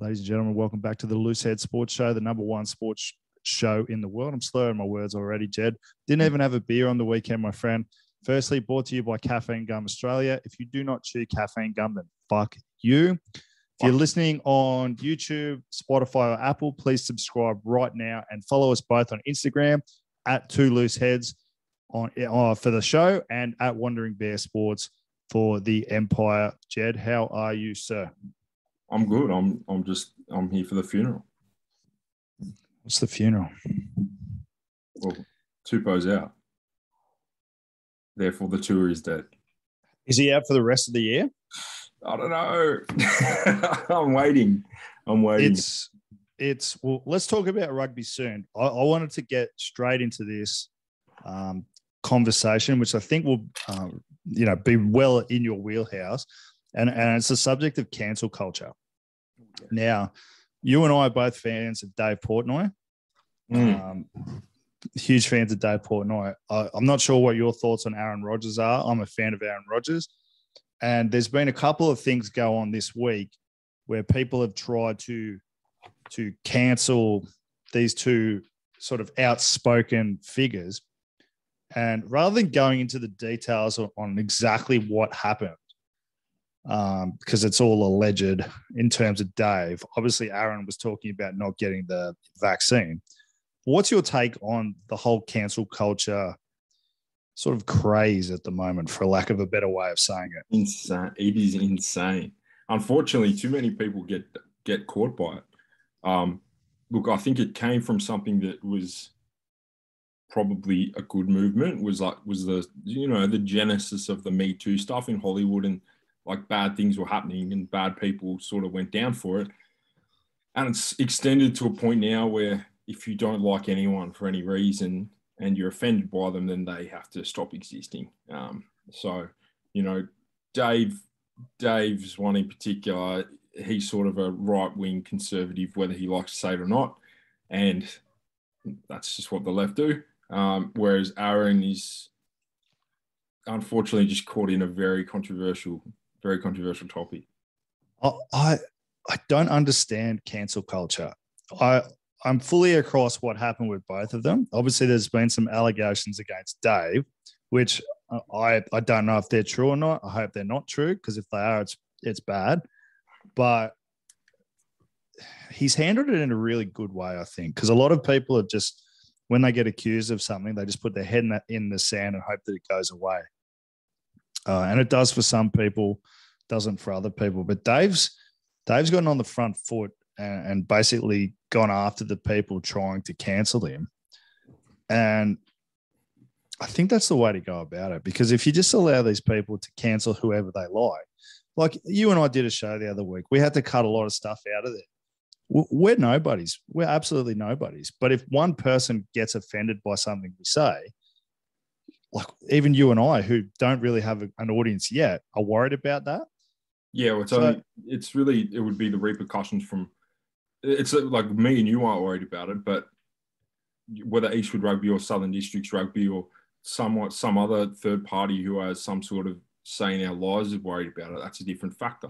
Ladies and gentlemen, welcome back to the Loosehead Sports Show, the number one sports show in the world. I'm slurring my words already, Jed. Didn't even have a beer on the weekend, my friend. Firstly, brought to you by Caffeine Gum Australia. If you do not chew caffeine gum, then fuck you. If you're listening on YouTube, Spotify, or Apple, please subscribe right now and follow us both on Instagram at Two Loose Heads on uh, for the show and at Wandering Bear Sports for the Empire. Jed, how are you, sir? I'm good. I'm I'm just I'm here for the funeral. What's the funeral? Well, Tupou's out. Therefore, the tour is dead. Is he out for the rest of the year? I don't know. I'm waiting. I'm waiting. It's it's well. Let's talk about rugby soon. I, I wanted to get straight into this um, conversation, which I think will, um, you know, be well in your wheelhouse, and and it's the subject of cancel culture. Now, you and I are both fans of Dave Portnoy. Mm. Um, huge fans of Dave Portnoy. I, I'm not sure what your thoughts on Aaron Rodgers are. I'm a fan of Aaron Rodgers. And there's been a couple of things go on this week where people have tried to to cancel these two sort of outspoken figures. And rather than going into the details on, on exactly what happened, um, because it's all alleged in terms of Dave, obviously Aaron was talking about not getting the vaccine. What's your take on the whole cancel culture sort of craze at the moment, for lack of a better way of saying it? insane. It is insane. Unfortunately, too many people get get caught by it. Um, look, I think it came from something that was probably a good movement. Was like was the you know the genesis of the Me Too stuff in Hollywood, and like bad things were happening, and bad people sort of went down for it. And it's extended to a point now where if you don't like anyone for any reason and you're offended by them, then they have to stop existing. Um, so, you know, Dave, Dave's one in particular, he's sort of a right wing conservative, whether he likes to say it or not. And that's just what the left do. Um, whereas Aaron is unfortunately just caught in a very controversial, very controversial topic. I I, don't understand cancel culture. I I'm fully across what happened with both of them. Obviously, there's been some allegations against Dave, which I I don't know if they're true or not. I hope they're not true because if they are, it's it's bad. But he's handled it in a really good way, I think, because a lot of people are just when they get accused of something, they just put their head in the, in the sand and hope that it goes away. Uh, and it does for some people, doesn't for other people. But Dave's Dave's gotten on the front foot and, and basically gone after the people trying to cancel him. And I think that's the way to go about it because if you just allow these people to cancel whoever they like, like you and I did a show the other week, we had to cut a lot of stuff out of there. We're nobodies. We're absolutely nobodies. But if one person gets offended by something we say, like even you and I, who don't really have an audience yet, are worried about that. Yeah, well, it's So- only, it's really it would be the repercussions from. It's uh, like me and you aren't worried about it, but whether Eastwood Rugby or Southern Districts Rugby or somewhat some other third party who has some sort of say in our lives is worried about it, that's a different factor.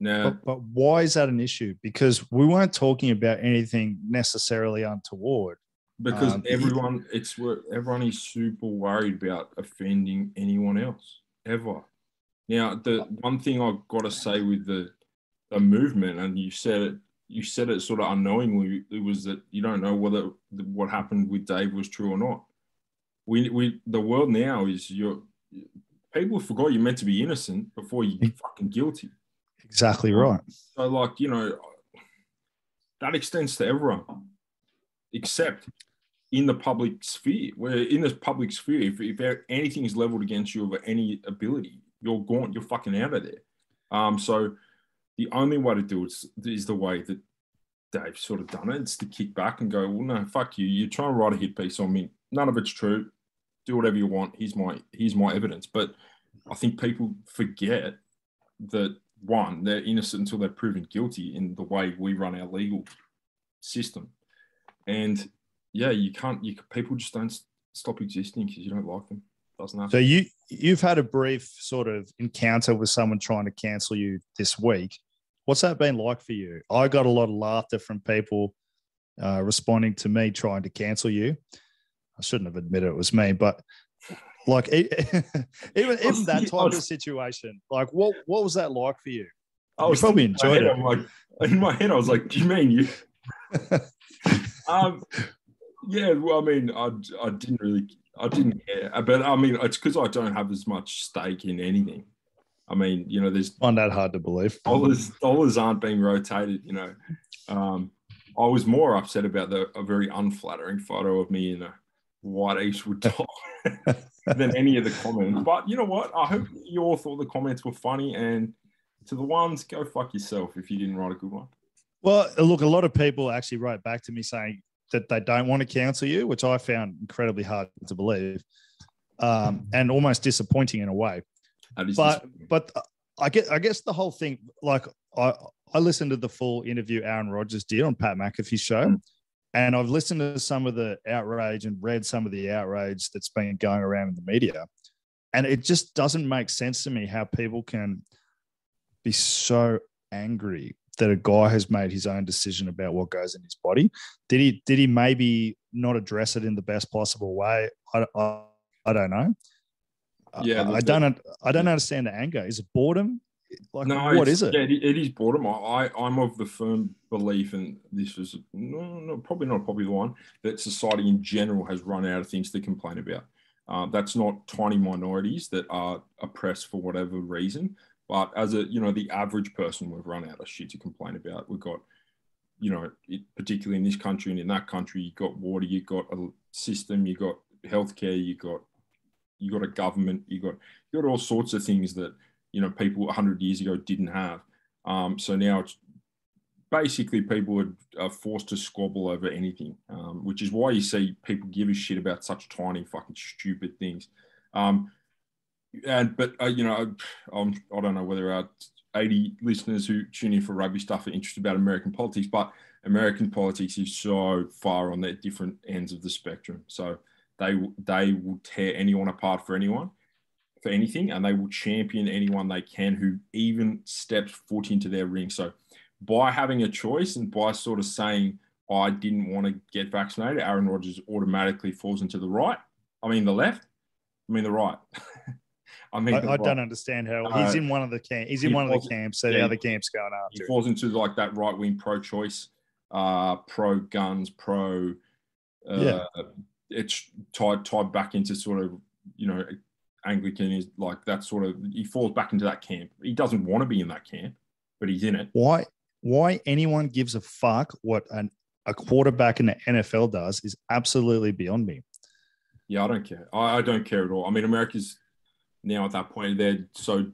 Now, But, but why is that an issue? Because we weren't talking about anything necessarily untoward. Because um, everyone, it's where everyone is super worried about offending anyone else ever. Now, the one thing I've got to say with the the movement, and you said it, you said it sort of unknowingly, it was that you don't know whether what happened with Dave was true or not. We, we, the world now is you're people forgot you're meant to be innocent before you fucking guilty. Exactly right. So, like, you know, that extends to everyone, except in the public sphere. Where in this public sphere, if, if anything is leveled against you of any ability, you're gone, you're fucking out of there. Um, so the only way to do it is, is the way that Dave's sort of done it. It's to kick back and go, well, no, fuck you. You're trying to write a hit piece on me. None of it's true. Do whatever you want. Here's my here's my evidence. But I think people forget that one, they're innocent until they're proven guilty in the way we run our legal system. And yeah, you can't. You people just don't stop existing because you don't like them. Doesn't happen. So you you've had a brief sort of encounter with someone trying to cancel you this week. What's that been like for you? I got a lot of laughter from people uh, responding to me trying to cancel you. I shouldn't have admitted it was me, but like even even that type of situation, like what what was that like for you? I was you probably enjoyed it. I'm like in my head, I was like, "Do you mean you?" um, yeah. Well, I mean, I I didn't really, I didn't care, but I mean, it's because I don't have as much stake in anything. I mean, you know, there's find that hard to believe. Dollars dollars aren't being rotated. You know, um, I was more upset about the a very unflattering photo of me in a white Eastwood top than any of the comments. But you know what? I hope you all thought the comments were funny. And to the ones, go fuck yourself if you didn't write a good one. Well, look, a lot of people actually wrote back to me saying that they don't want to cancel you, which I found incredibly hard to believe, um, and almost disappointing in a way. But but I get I guess the whole thing, like I I listened to the full interview Aaron Rodgers did on Pat McAfee's show. Mm. And I've listened to some of the outrage and read some of the outrage that's been going around in the media. And it just doesn't make sense to me how people can be so angry that a guy has made his own decision about what goes in his body. Did he did he maybe not address it in the best possible way? I, I, I don't know. Yeah, I, I don't I don't understand the anger. Is it boredom? Like, no, what is it? Yeah, it is boredom. I, I'm of the firm belief, and this is no, no, probably not a popular one, that society in general has run out of things to complain about. Uh, that's not tiny minorities that are oppressed for whatever reason, but as a you know the average person, we've run out of shit to complain about. We've got, you know, it, particularly in this country and in that country, you've got water, you've got a system, you've got healthcare, you've got you got a government, you got you got all sorts of things that you know people 100 years ago didn't have. Um, so now it's basically people are, forced to squabble over anything, um, which is why you see people give a shit about such tiny fucking stupid things. Um, and but uh, you know, I'm, I don't know whether our 80 listeners who tune in for rugby stuff are interested about American politics, but American politics is so far on their different ends of the spectrum. So they they will tear anyone apart for anyone for anything, and they will champion anyone they can who even steps foot into their ring. So by having a choice and by sort of saying I didn't want to get vaccinated, Aaron Rodgers automatically falls into the right. I mean the left. I mean the right. I mean, I, I don't understand how uh, he's in one of the camp. He's in he one of the camps, so yeah, the other camps going after. He falls into like that right wing pro-choice, uh, pro guns, pro. Uh, yeah. It's tied tied back into sort of you know Anglican is like that sort of he falls back into that camp. He doesn't want to be in that camp, but he's in it. Why why anyone gives a fuck what an, a quarterback in the NFL does is absolutely beyond me. Yeah, I don't care. I, I don't care at all. I mean, America's now at that point they're so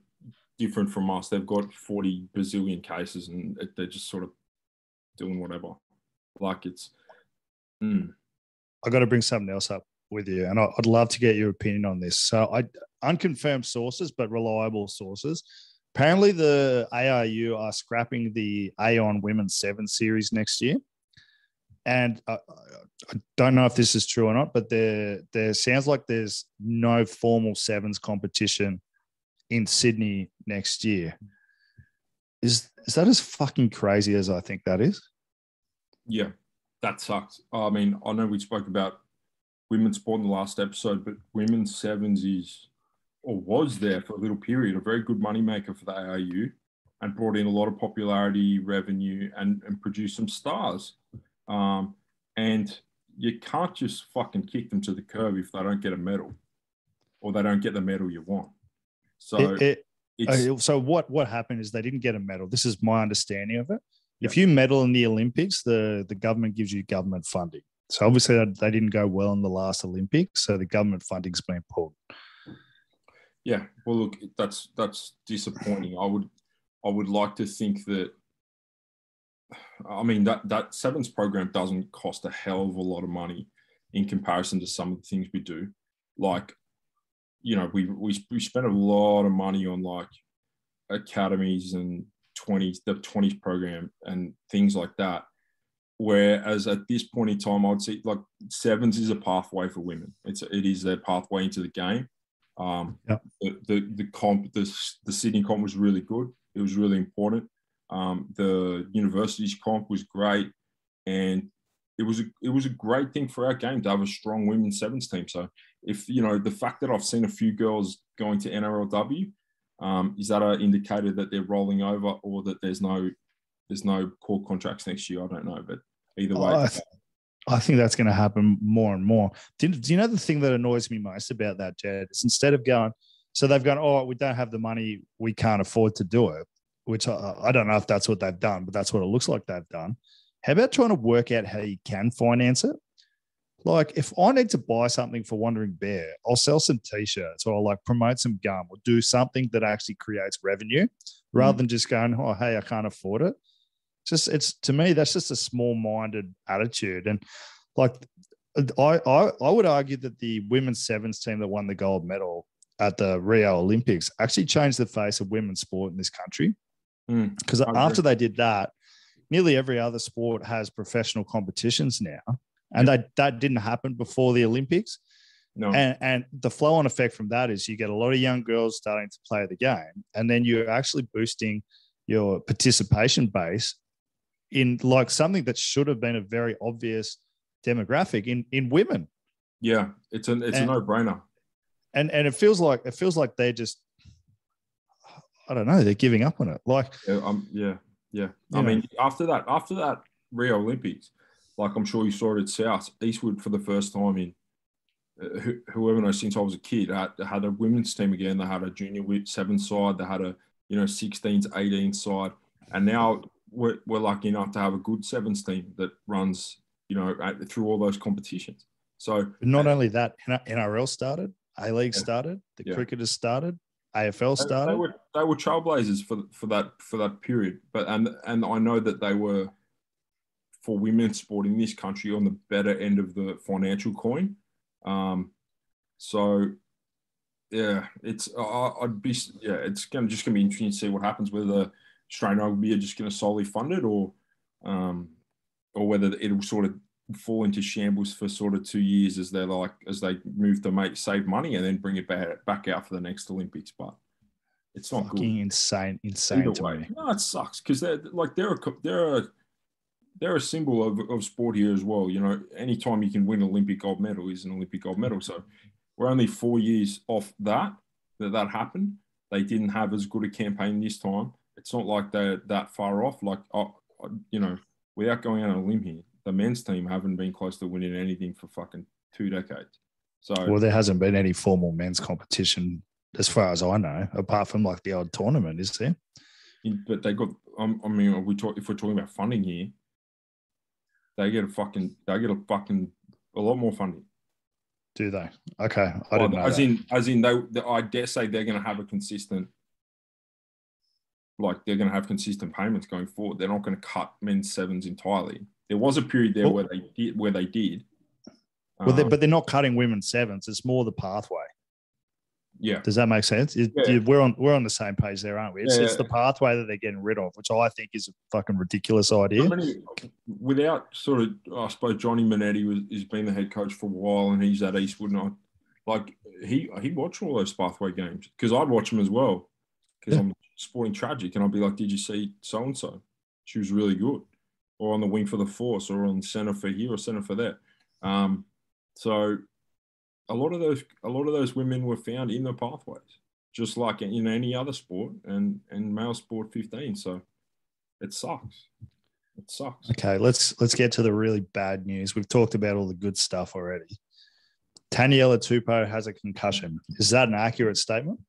different from us. They've got 40 bazillion cases and they're just sort of doing whatever. Like it's. Mm. I got to bring something else up with you, and I'd love to get your opinion on this. So, I unconfirmed sources, but reliable sources. Apparently, the ARU are scrapping the Aon Women's Seven Series next year, and I, I don't know if this is true or not, but there there sounds like there's no formal sevens competition in Sydney next year. Is is that as fucking crazy as I think that is? Yeah, that sucks. I mean, I know we spoke about women's sport in the last episode, but women's sevens is or was there for a little period, a very good moneymaker for the ARU and brought in a lot of popularity, revenue, and, and produced some stars. Um, and you can't just fucking kick them to the curb if they don't get a medal or they don't get the medal you want. So, it, it, so what what happened is they didn't get a medal. This is my understanding of it. If you medal in the Olympics, the the government gives you government funding. So obviously they didn't go well in the last Olympics, so the government funding's been pulled. Yeah, well, look, that's that's disappointing. I would I would like to think that. I mean that that sevens program doesn't cost a hell of a lot of money in comparison to some of the things we do. Like, you know, we we we spend a lot of money on like academies and twenties the twenties program and things like that. Whereas at this point in time, I'd say like sevens is a pathway for women. It's it is their pathway into the game um, yeah. the, the, the comp, the, the Sydney comp was really good. It was really important. Um, the university's comp was great, and it was a it was a great thing for our game to have a strong women's sevens team. So if you know the fact that I've seen a few girls going to NRLW, um, is that an indicator that they're rolling over or that there's no there's no core contracts next year? I don't know, but either way. I, th- I think that's going to happen more and more. Do, do you know the thing that annoys me most about that, Jed? Is instead of going, so they've gone, oh, we don't have the money, we can't afford to do it, which I, I don't know if that's what they've done, but that's what it looks like they've done. How about trying to work out how you can finance it? Like, if I need to buy something for Wandering Bear, I'll sell some t-shirts or I'll like promote some gum or do something that actually creates revenue rather mm. than just going, oh, hey, I can't afford it. Just it's to me, that's just a small-minded attitude. And like I, I I would argue that the women's sevens team that won the gold medal at the Rio Olympics actually changed the face of women's sport in this country. Because mm, after they did that, nearly every other sport has professional competitions now, and that that didn't happen before the Olympics. No. And and the flow on effect from that is you get a lot of young girls starting to play the game, and then you're actually boosting your participation base in like something that should have been a very obvious demographic in in women. Yeah, it's an it's and, a no brainer. And and it feels like it feels like they're just I don't know they're giving up on it. Like yeah, um, yeah, yeah. I know. mean, after that, after that Rio Olympics, like I'm sure you saw it at South Eastwood for the first time in uh, whoever knows since I was a kid. Had, had a women's team again. They had a junior seven side. They had a you know 16 to 18 side, and now we're, we're lucky enough to have a good sevens team that runs, you know, through all those competitions. So not only that, NRL started, A League yeah. started, the yeah. cricketers started, AFL started. They, they, were they were trailblazers for for that for that period. But and and I know that they were for women's sport in this country on the better end of the financial coin. Um, so yeah, it's I, would be yeah, it's gonna just gonna be interesting to see what happens whether the Australian rugby are just going to solely fund it, or um, or whether it'll sort of fall into shambles for sort of two years as they like as they move to make save money and then bring it back back out for the next Olympics. But it's not Fucking good. insane, insane Either to way. me. No, it sucks because they're like they're a they're a they're a symbol of, of sport here as well. You know, anytime you can win an Olympic gold medal is an Olympic gold medal. So we're only four years off that that that happened. They didn't have as good a campaign this time it's not like they're that far off. Like, oh, you know, without going out on a limb here, the men's team haven't been close to winning anything for fucking two decades. So, well, there hasn't been any formal men's competition as far as I know, apart from like the odd tournament, is there? But they got. Um, I mean, we talk if we're talking about funding here, they get a fucking. They get a fucking a lot more funding. Do they? Okay, I don't know. As that. in, as in, they. I dare say they're going to have a consistent like they're going to have consistent payments going forward. They're not going to cut men's sevens entirely. There was a period there well, where they did, where they did. Well, they're, um, but they're not cutting women's sevens. It's more the pathway. Yeah. Does that make sense? yeah. We're on we're on the same page there, aren't we? It's, yeah, it's the pathway that they're getting rid of, which I think is a fucking ridiculous idea. Without sort of, I suppose Johnny Manenti was has been the head coach for a while, and he's at Eastwood, and I like he he watched all those pathway games because I'd watch them as well because yeah. I'm sporting tragic, and I'd be like, "Did you see so and so? She was really good." Or on the wing for the force, or on center for here, or center for there. Um, so, a lot of those, a lot of those women were found in the pathways, just like in any other sport, and and male sport 15. So, it sucks. It sucks. Okay, let's let's get to the really bad news. We've talked about all the good stuff already. Taniela Tupou has a concussion. Is that an accurate statement?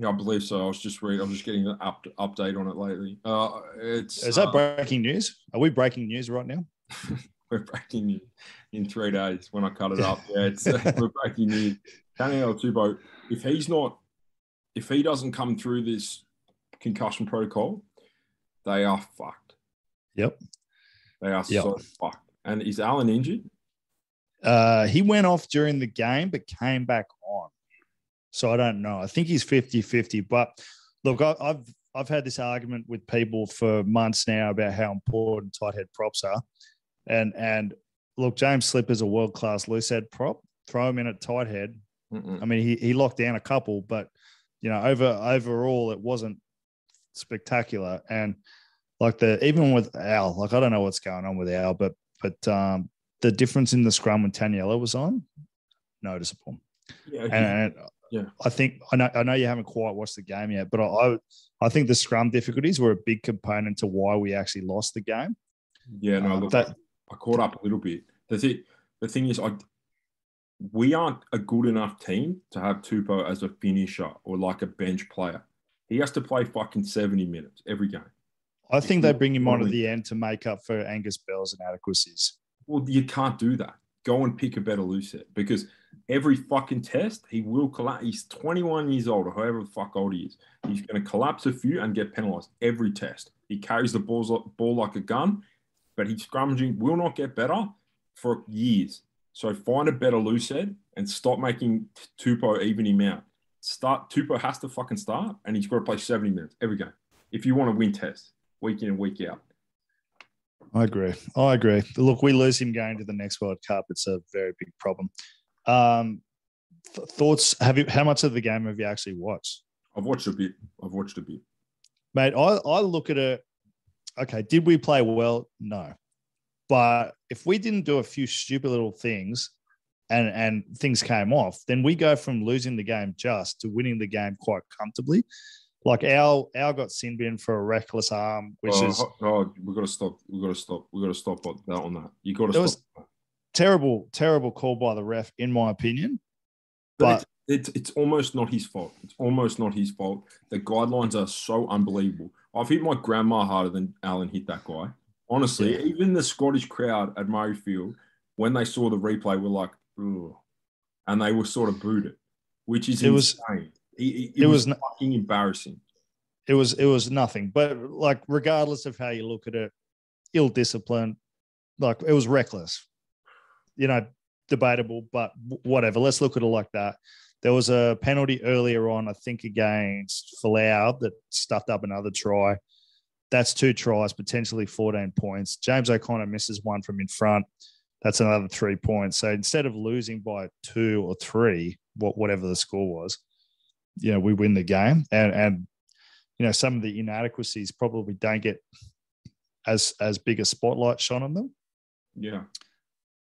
Yeah, I believe so. I was just reading. I'm just getting an up, update on it lately. Uh, it's is that uh, breaking news? Are we breaking news right now? we're breaking news in three days when I cut it up. Yeah, it's uh, we're breaking news. Daniel Tupou, if he's not, if he doesn't come through this concussion protocol, they are fucked. Yep. They are yep. so fucked. And is Allan injured? Uh, he went off during the game, but came back on. So I don't know. I think he's 50 50. But look, I, have I've had this argument with people for months now about how important tight head props are. And and look, James Slipper's a world class loose head prop. Throw him in at tight head. Mm-mm. I mean, he, he locked down a couple, but you know, over overall it wasn't spectacular. And like the even with Al, like I don't know what's going on with Al, but but um, the difference in the scrum when Taniela was on, noticeable. Yeah, And, and Yeah. I think I know I know you haven't quite watched the game yet, but I I, think the scrum difficulties were a big component to why we actually lost the game. yeah. No, Uh, look, that I caught up a little bit. The thing, the thing is, I we aren't a good enough team to have Tupou as a finisher or like a bench player. He has to play fucking seventy minutes every game. I think they bring him on at the end to make up for Angus Bell's inadequacies. Well, you can't do that. Go and pick a better loose set because every fucking test he will collapse. He's 21 years old or however the fuck old he is. He's going to collapse a few and get penalised every test. He carries the balls, ball like a gun, but he's scrummaging will not get better for years. So find a better loose head and stop making Tupou even him out. Start Tupou has to fucking start and he's got to play 70 minutes every game if you want to win tests week in and week out. I agree. I agree. Look, we lose him going to the next World Cup. It's a very big problem. Um, th- thoughts? Have you? How much of the game have you actually watched, I've watched a bit. I've watched a bit. mate? I I look at it. Okay, did we play well? No, but if we didn't do a few stupid little things, and and things came off, then we go from losing the game just to winning the game quite comfortably. Like Al, Al got sin bin for a reckless arm, which oh, is oh, we've got to stop. We've got to stop. We've got to stop on that. On that. You got to stop. was- terrible, terrible call by the ref, in my opinion. but but- it's, it's it's almost not his fault. It's almost not his fault. The guidelines are so unbelievable. I've hit my grandma harder than Allan hit that guy. Honestly, Yeah. even the Scottish crowd at Murrayfield, when they saw the replay, were like, Ugh. and they were sort of booed it, which is It was- insane. It, it- it it was, was fucking embarrassing. it was it was nothing. But like, regardless of how you look at it, ill discipline, like it was reckless. You know, debatable, but whatever. Let's look at it like that. There was a penalty earlier on, I think, against Folau that stuffed up another try. That's two tries, potentially 14 points. James O'Connor misses one from in front. That's another three points. So instead of losing by two or three, what whatever the score was, you know, we win the game. And and you know, some of the inadequacies probably don't get as as big a spotlight shone on them. Yeah.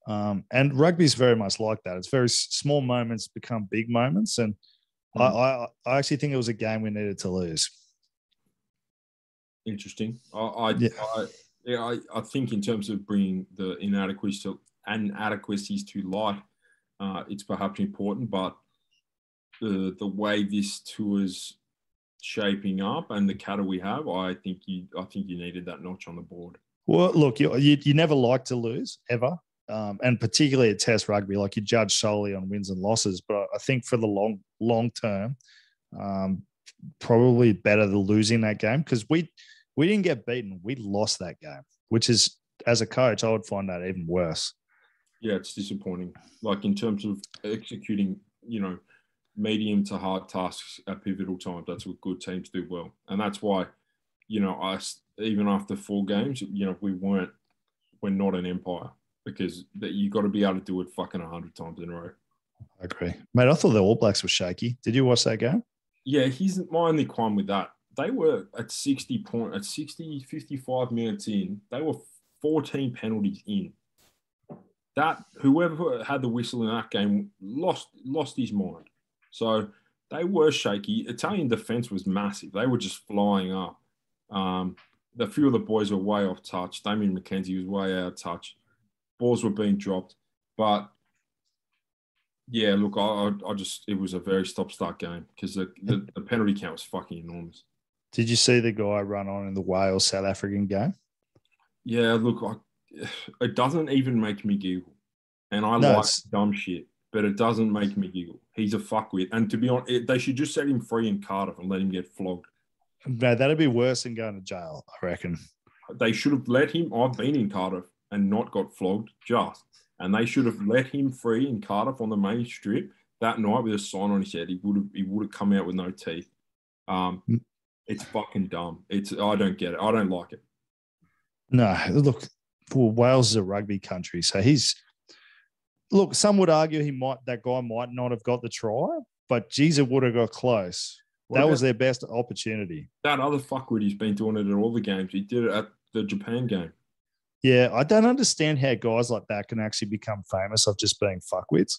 Um, and rugby is very much like that. It's very small moments become big moments, and I, Mhm. I I actually think it was a game we needed to lose. Interesting. I, I, Yeah. I, yeah, I, I think in terms of bringing the inadequacies to, inadequacies to light, uh, it's perhaps important, but the the way this tour is shaping up and the cattle we have, I think you I think you needed that notch on the board. Well, look, you you, you never like to lose ever, um, and particularly at Test rugby, like you judge solely on wins and losses. But I think for the long long term, um, probably better than losing that game because we we didn't get beaten, we lost that game, which is as a coach, I would find that even worse. Yeah, it's disappointing. Like in terms of executing, you know, medium to hard tasks at pivotal times. That's what good teams do well, and that's why, you know, I even after four games, you know, we weren't, we're not an empire because that you got to be able to do it fucking hundred times in a row. I agree, mate. I thought the All Blacks were shaky. Did you watch that game? Yeah, he's my only qualm with that. They were at 60 point at 60, 55 minutes in, they were 14 penalties in. That whoever had the whistle in that game lost lost his mind. So they were shaky. Italian defense was massive. They were just flying up. Um, a few of the boys were way off touch. Damian McKenzie was way out of touch. Balls were being dropped. But yeah, look, I, I, just it was a very stop start game because the, the, the penalty count was fucking enormous. Did you see the guy run on in the Wales South African game? Yeah, look, I, it doesn't even make me giggle, and I No, like it's- dumb shit, but it doesn't make me giggle. He's a fuckwit, and to be honest, it, they should just set him free in Cardiff and let him get flogged. No, that'd be worse than going to jail. I reckon. They should have let him. I've been in Cardiff and not got flogged, just, and they should have let him free in Cardiff on the main strip that night with a sign on his head. He would have. He would have come out with no teeth. Um, Mm. it's fucking dumb. It's. I don't get it. I don't like it. No, look, well, Wales is a rugby country, so he's look. Some would argue he might that guy might not have got the try, but Jesus would have got close. What that was their best opportunity. that other fuckwit. He's been doing it at all the games. He did it at the Japan game. Yeah, I don't understand how guys like that can actually become famous of just being fuckwits.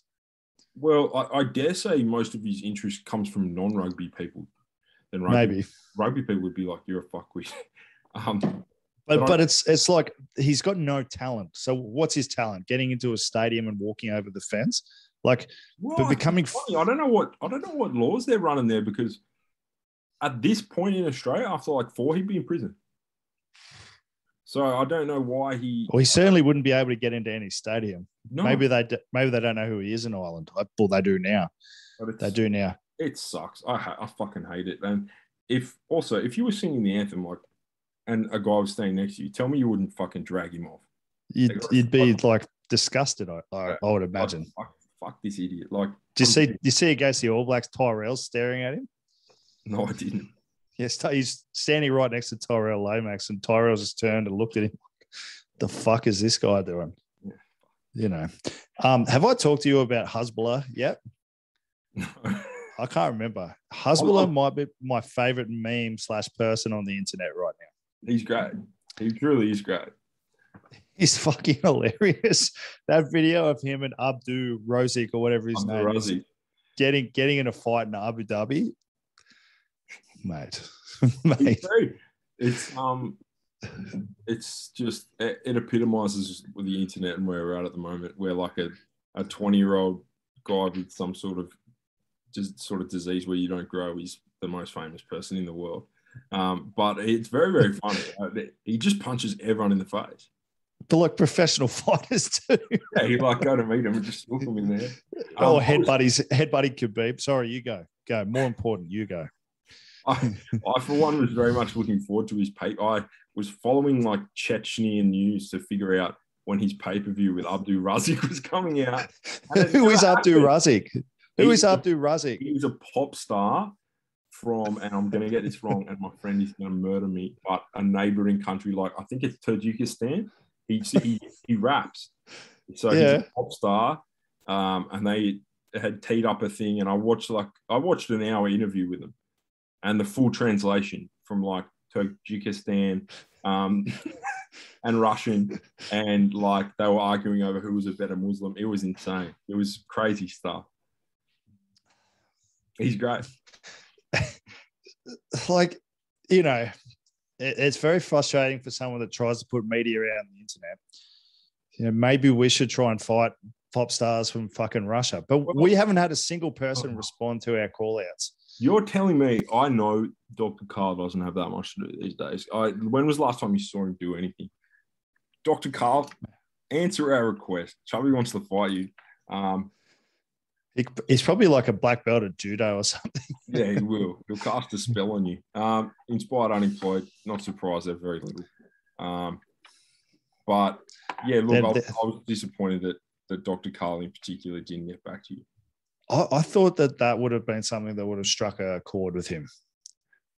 Well, I, I dare say most of his interest comes from non-rugby people. Then rugby, Maybe, rugby people would be like, "You're a fuckwit." um, but But I- but it's it's like he's got no talent. So what's his talent? Getting into a stadium and walking over the fence, like well, but becoming funny. I don't know what I don't know what laws they're running there because at this point in Australia, after like four, he'd be in prison. So I don't know why he. well, he certainly wouldn't be able to get into any stadium. No, Maybe they maybe they don't know who he is in Ireland. I- Well, they do now. They do now. it sucks. I ha- I fucking hate it. And if also if you were singing the anthem like, and a guy was standing next to you, tell me you wouldn't fucking drag him off. You'd, you'd be like disgusted. I, I, I would imagine. fuck, fuck this idiot. Like, Do you see? I'm- Do you see against the All Blacks? Tyrell staring at him. No, I didn't. Yes, he's standing right next to Tyrell Lomax, and Tyrell just turned and looked at him. The fuck is this guy doing? Yeah. You know. Um, have I talked to you about Hasbulla yet? No. I can't remember. Hasbulla might be my favorite meme slash person on the internet right now. He's great. He truly is great. He's fucking hilarious. That video of him and Abdu Rozik or whatever his the name is, getting getting in a fight in Abu Dhabi, mate, It's mate. true. It's um, it's just it, it epitomizes the internet and where we're at at the moment. Where like a a twenty year old guy with some sort of just sort of disease where you don't grow is the most famous person in the world. Um, but it's very very funny. Uh, he just punches everyone in the face. But like professional fighters too. Yeah, he like go to meet him and just look him in there. oh, Um, head buddies, head buddy Khabib. Sorry, you go. Go. More important, you go. I, I, for one, was very much looking forward to his pay. I was following like Chechnya news to figure out when his pay per view with Abdu Rozik was coming out. Who is never Abdu happened. Rozik? Who is Abdu Rozik? He was a pop star from, and I'm going to get this wrong, and my friend is going to murder me, but a neighboring country like I think it's Tajikistan. He he, he raps, so he's a pop star, um, and they had teed up a thing, and I watched like I watched an hour interview with him, and the full translation from like Tajikistan. Um, and Russian, and like they were arguing over who was a better Muslim. It was insane. It was crazy stuff. He's great. like you know it, it's very frustrating for someone that tries to put media out on the internet you know maybe we should try and fight pop stars from fucking russia but we haven't had a single person Oh. respond to our call outs You're telling me I know Dr. Carl doesn't have that much to do these days. I, when was the last time you saw him do anything? Dr. Carl, answer our request. Chubby wants to fight you. Um, he, he's probably like a black belt at judo or something yeah, he will. He'll cast a spell on you. Um, inspired, unemployed. Not surprised. They're very little. Um, but yeah, look, They're- I, was- I was disappointed that, that Dr. Carl in particular didn't get back to you. I, I thought that that would have been something that would have struck a chord with him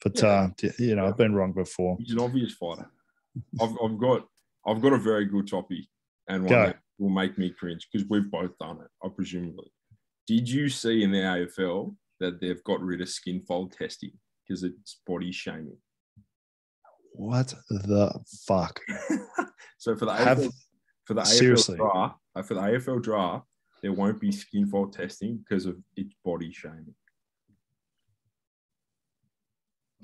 but Yeah. uh you know i've been wrong before He's an obvious fighter. I've, I've got I've got a very good topic and one Go. that will make me cringe because we've both done it, I presumably. Did you see in the AFL that they've got rid of skin fold testing because it's body shaming? what the fuck so for the Have- AFL, for the seriously. AFL draft, uh, for the AFL draft, there won't be skin fold testing because of its body shaming.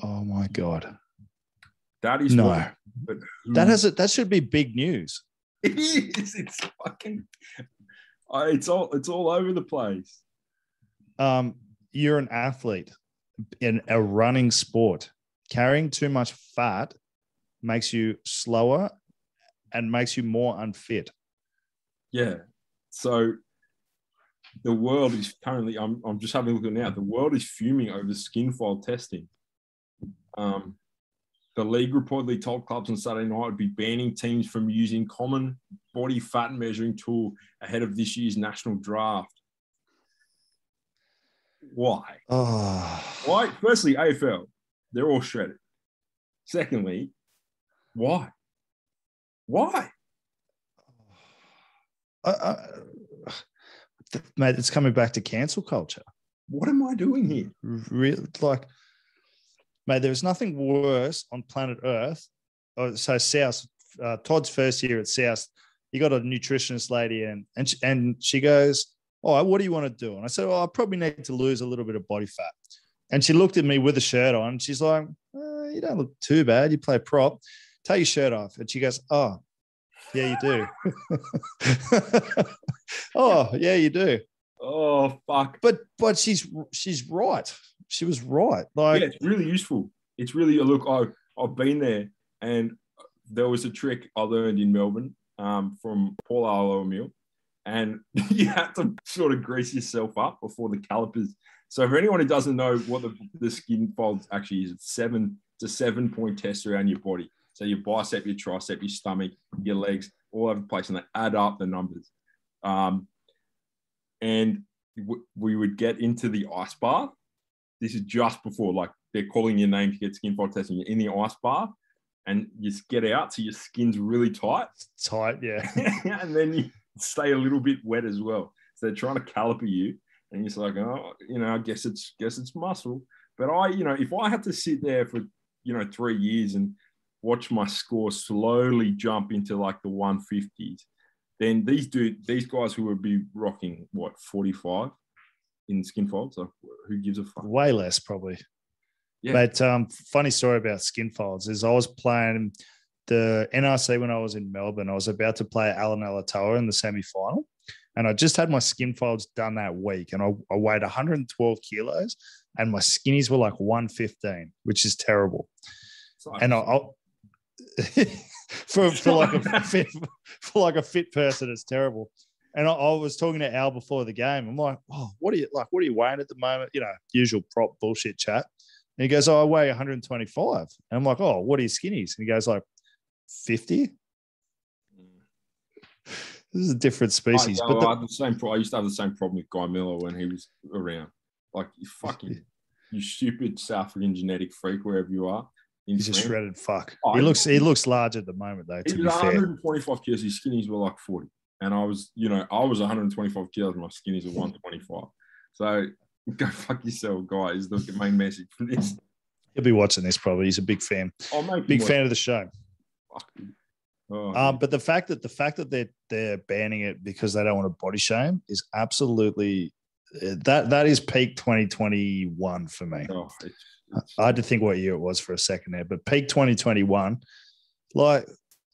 oh my god That is no what- but who- that has it that should be big news It is. It's fucking. Uh, it's all. It's all over the place. um, you're an athlete in a running sport. Carrying too much fat makes you slower and makes you more unfit. Yeah. So the world is currently. I'm. I'm just having a look at now. The world is fuming over skin fold testing. Um, the league reportedly told clubs on Saturday night would be banning teams from using common body fat measuring tool ahead of this year's national draft. Why? Oh, Why? Firstly, AFL, they're all shredded. Secondly, why? Why? I, I, mate, it's coming back to cancel culture. What am I doing here? Real, like, mate, there's nothing worse on planet Earth. Oh, so South, uh, Todd's first year at South, he got a nutritionist lady in, and she, and she goes, "Oh, what do you want to do?" And I said, "Oh, I probably need to lose a little bit of body fat." And she looked at me with a shirt on. She's like, uh, "You don't look too bad. You play prop. Take your shirt off." And she goes, "Oh, yeah, you do." oh, yeah, you do. Oh fuck! But but she's she's right. She was right. Like yeah, it's really useful. It's really look. I I've been there, and there was a trick I learned in Melbourne um, from Paul Alo-Emile, and you have to sort of grease yourself up before the calipers. So for anyone who doesn't know what the, the skin folds actually is, it's seven to seven point test around your body. So your bicep, your tricep, your stomach, your legs, all over the place, and they add up the numbers. Um, and w- we would get into the ice bath. This is just before, like they're calling your name to get skin fold testing. You're in the ice bath, and you get out, so your skin's really tight, tight, yeah. and then you stay a little bit wet as well. So they're trying to caliper you, and you're like, oh, you know, I guess it's guess it's muscle. But I, you know, if I had to sit there for you know three years and watch my score slowly jump into like the 150s, then these dude, these guys who would be rocking what 45 in skin folds, like, who gives a fuck? Way less, probably. Yeah. But um, funny story about skin folds is I was playing the NRC when I was in Melbourne. I was about to play Allan Alaalatoa in the semi final. And I just had my skin folds done that week. And I, I weighed 112 kilos and my skinnies were like 115, which is terrible. And I, I for, for like a fit, for like a fit person, it's terrible. And I, I, was talking to Al before the game. I'm like, oh, what are you like? What are you weighing at the moment? You know, usual prop bullshit chat. And he goes, oh, I weigh 125. And I'm like, oh, what are your skinnies? And he goes like 50. This is a different species. I, but the, I, the same. I used to have the same problem with Guy Miller when he was around. Like you fucking, you stupid South African genetic freak, wherever you are. He's a shredded fuck. Oh, he looks he looks large at the moment though. he was 125 kilos. His skinnies were like 40, and I was, you know, I was 125 kilos. My skinnies are 125. So go fuck yourself, guy. Is the main message for this. He'll be watching this probably. He's a big fan. Oh, big fan of the show. Oh, um, but the fact that the fact that they're they're banning it because they don't want to body shame is absolutely that that is peak 2021 for me. Oh, I had to think what year it was for a second there, but peak 2021, like,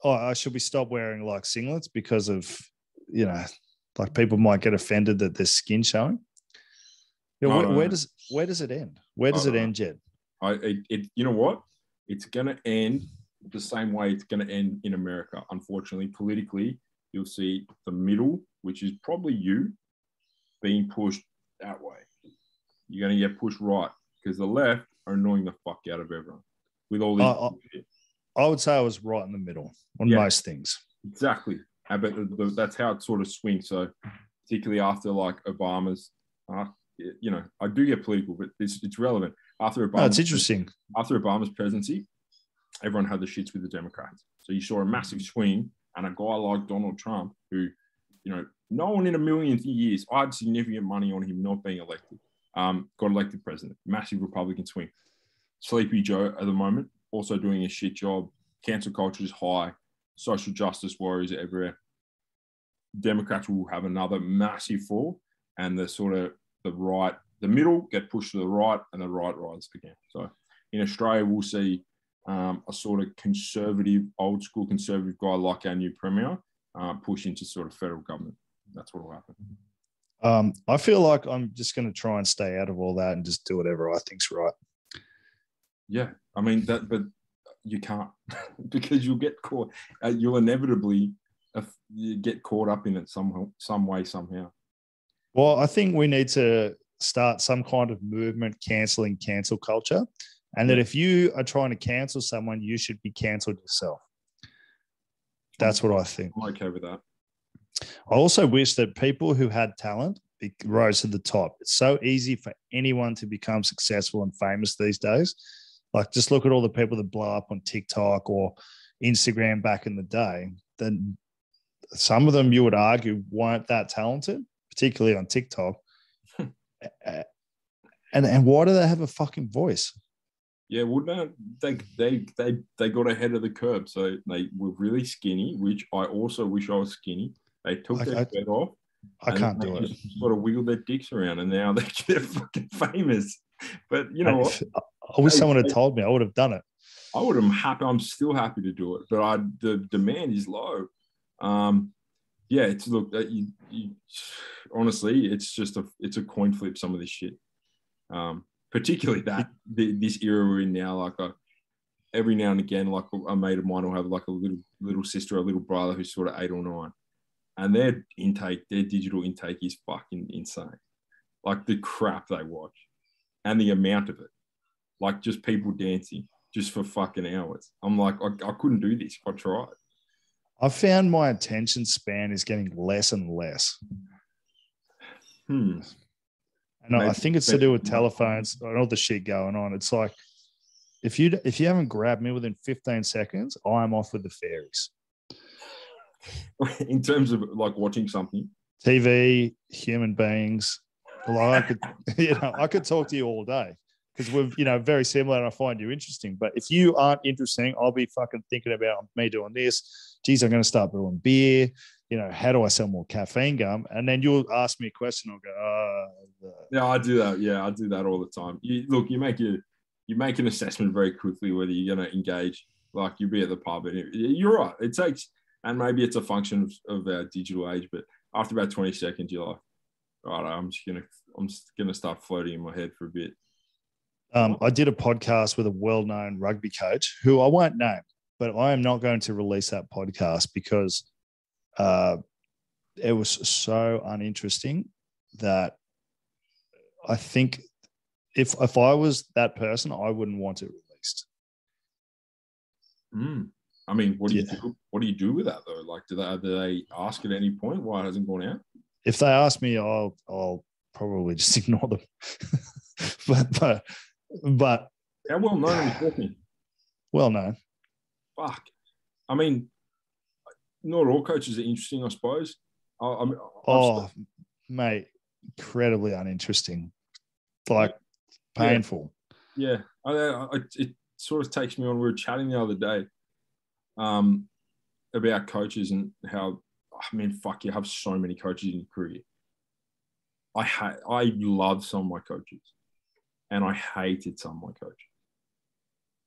oh, I should we stop wearing like singlets because of, you know, like people might get offended that there's skin showing? Know, where, where, does where does it end? Where does it uh, end, Jed? I it, it, you know what? It's going to end the same way it's going to end in America. Unfortunately, politically, you'll see the middle, which is probably you, being pushed that way. You're going to get pushed right because the left are annoying the fuck out of everyone with all these. Uh, uh, I, I would say I was right in the middle on yeah, most things. Exactly. Uh, but the, the, that's how it sort of swings. So, particularly after like Obama's, uh, you know, I do get political, but it's, it's relevant. After Obama, no, it's interesting. After Obama's presidency, everyone had the shits with the Democrats. So you saw a massive swing, and a guy like Donald Trump, who, you know, no one in a million years, I had significant money on him not being elected um, got elected president. Massive Republican swing. Sleepy Joe at the moment, also doing a shit job. Cancel culture is high. Social justice warriors everywhere. Democrats will have another massive fall, and the sort of the right, the middle get pushed to the right, and the right rises again. So in Australia, we'll see um, a sort of conservative, old school conservative guy like our new premier uh, push into sort of federal government. That's what will happen. Um, I feel like I'm just going to try and stay out of all that and just do whatever I think's right. Yeah, I mean that, but you can't because you'll get caught. Uh, you'll inevitably uh, you get caught up in it some some way somehow. Well, I think we need to start some kind of movement canceling cancel culture, and that if you are trying to cancel someone, you should be cancelled yourself. That's what I think. I'm okay with that. I also wish that people who had talent rose to the top. It's so easy for anyone to become successful and famous these days. Like, just look at all the people that blow up on TikTok or Instagram back in the day. Then some of them you would argue weren't that talented, particularly on TikTok. and and why do they have a fucking voice? Yeah, wouldn't they? They they they got ahead of the curve, so they were really skinny, which I also wish I was skinny. They took I- I- off. I can't do it. Sort of wiggle their dicks around, and now they're, they're fucking famous. But you know what? I, I wish Hey, someone had hey. told me. I would have done it. I would have happy. I'm still happy to do it, but I the demand is low. Um, yeah, it's look that you, you honestly, it's just a it's a coin flip. Some of this shit, um, particularly that the, this era we're in now. Like a, every now and again, like a mate of mine will have like a little little sister, a little brother who's sort of eight or nine, and their intake, their digital intake is fucking insane. Like the crap they watch, and the amount of it, like just people dancing just for fucking hours. I'm like, I, I couldn't do this if I tried. I found my attention span is getting less and less. Hmm. And I think it's to do with telephones and all the shit going on. It's like if you if you haven't grabbed me within 15 seconds, I'm off with the fairies. In terms of like watching something, TV, human beings. Like I could, you know, I could talk to you all day because we're, you know, very similar and I find you interesting. But if you aren't interesting, I'll be fucking thinking about me doing this. Geez, I'm going to start brewing beer. You know, how do I sell more caffeine gum? And then you'll ask me a question. I'll go, uh, yeah, I do that. Yeah, I do that all the time. You look, you make your you make an assessment very quickly whether you're going to engage. Like you be at the pub, and it, you're right. It takes, and maybe it's a function of, of our digital age, but after about 20 seconds, you're like, all right, I'm just gonna I'm just gonna start floating in my head for a bit. Um, I did a podcast with a well-known rugby coach who I won't name, but I am not going to release that podcast because uh, it was so uninteresting that I think if if I was that person, I wouldn't want it released. Mm. I mean, what do you do? What do you do with that though? Like, do they, do they ask at any point why it hasn't gone out? If they ask me, I'll I'll probably just ignore them. but but but How well known we well known. Fuck. I mean, not all coaches are interesting, I suppose. I, I mean, Oh, mate, incredibly uninteresting. Like Yeah. painful. yeah. I, I, it sort of takes me on. We were chatting the other day um, about coaches and how, I mean, fuck, you have so many coaches in your career. I ha- I love some of my coaches, and I hated some of my coaches.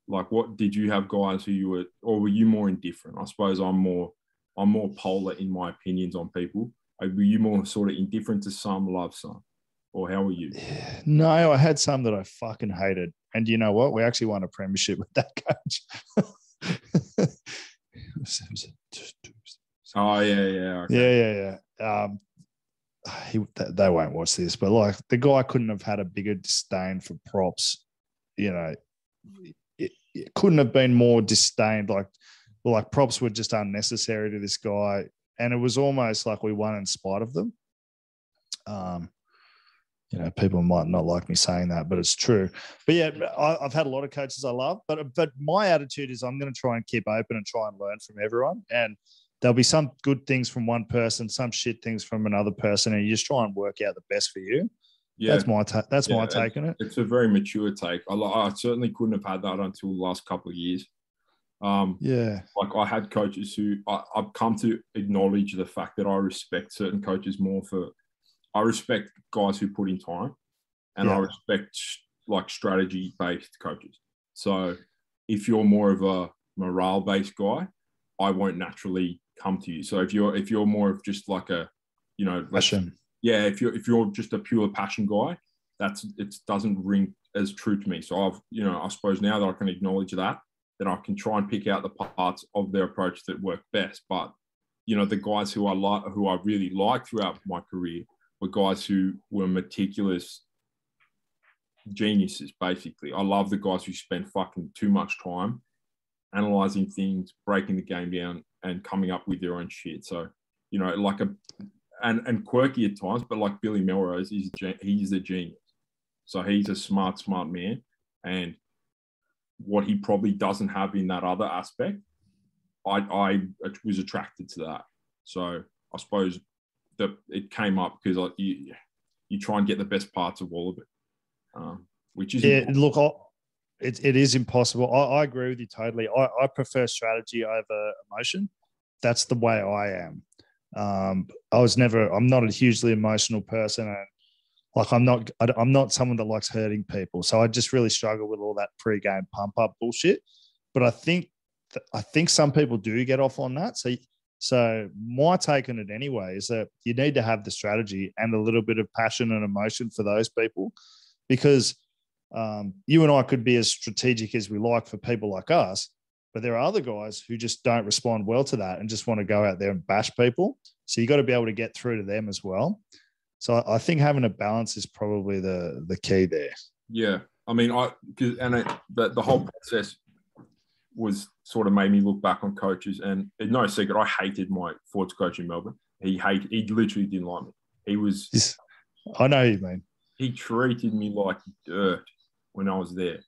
Like, what did you have guys who you were, or were you more indifferent? I suppose I'm more, I'm more polar in my opinions on people. Were you more sort of indifferent to some, love some, or how were you? No, I had some that I fucking hated. And you know what? We actually won a premiership with that coach. Oh yeah, yeah, okay. yeah, yeah, yeah. Um, he, th- they won't watch this, but like the guy couldn't have had a bigger disdain for props. You know, it, it couldn't have been more disdained. Like, like props were just unnecessary to this guy, and it was almost like we won in spite of them. Um, you know, people might not like me saying that, but it's true. But yeah, I, I've had a lot of coaches I love, but but my attitude is I'm going to try and keep open and try and learn from everyone. And there'll be some good things from one person, some shit things from another person, and you just try and work out the best for you. yeah. That's my ta- that's my take on it. it's a very mature take. I, I certainly couldn't have had that until the last couple of years. Um, Yeah, like I had coaches who I, I've come to acknowledge the fact that I respect certain coaches more for. I respect guys who put in time, and I respect like strategy based coaches. So if you're more of a morale based guy, I won't naturally come to you. So if you're if you're more of just like a, you know, passion. yeah, if you're if you're just a pure passion guy, that's it doesn't ring as true to me. So I've you know I suppose now that I can acknowledge that, then I can try and pick out the parts of their approach that work best. But you know the guys who I like who I really like throughout my career were guys who were meticulous geniuses. Basically, I love the guys who spend fucking too much time analyzing things, breaking the game down, and coming up with their own shit. So you know, like a and and quirky at times, but like Billy Melrose, he's he's a genius. So he's a smart, smart man, and what he probably doesn't have in that other aspect, I I was attracted to that. So I suppose that it came up because like you you try and get the best parts of all of it, um, which is Yeah, look, I, it, it is impossible. I, I agree with you totally. I, I prefer strategy over emotion. That's the way I am. Um, I was never. I'm not a hugely emotional person, and like I'm not. I'm not someone that likes hurting people. So I just really struggle with all that pre-game pump up bullshit. But I think I think some people do get off on that. So so my take on it anyway is that you need to have the strategy and a little bit of passion and emotion for those people, because um, you and I could be as strategic as we like for people like us, but there are other guys who just don't respond well to that and just want to go out there and bash people. So you got to be able to get through to them as well. So I think having a balance is probably the the key there. Yeah, I mean, I and it, the the whole process was sort of made me look back on coaches. And no secret, I hated my Fords coach in Melbourne. He hated, he literally didn't like me. He was, I know you mean. He treated me like dirt when I was there.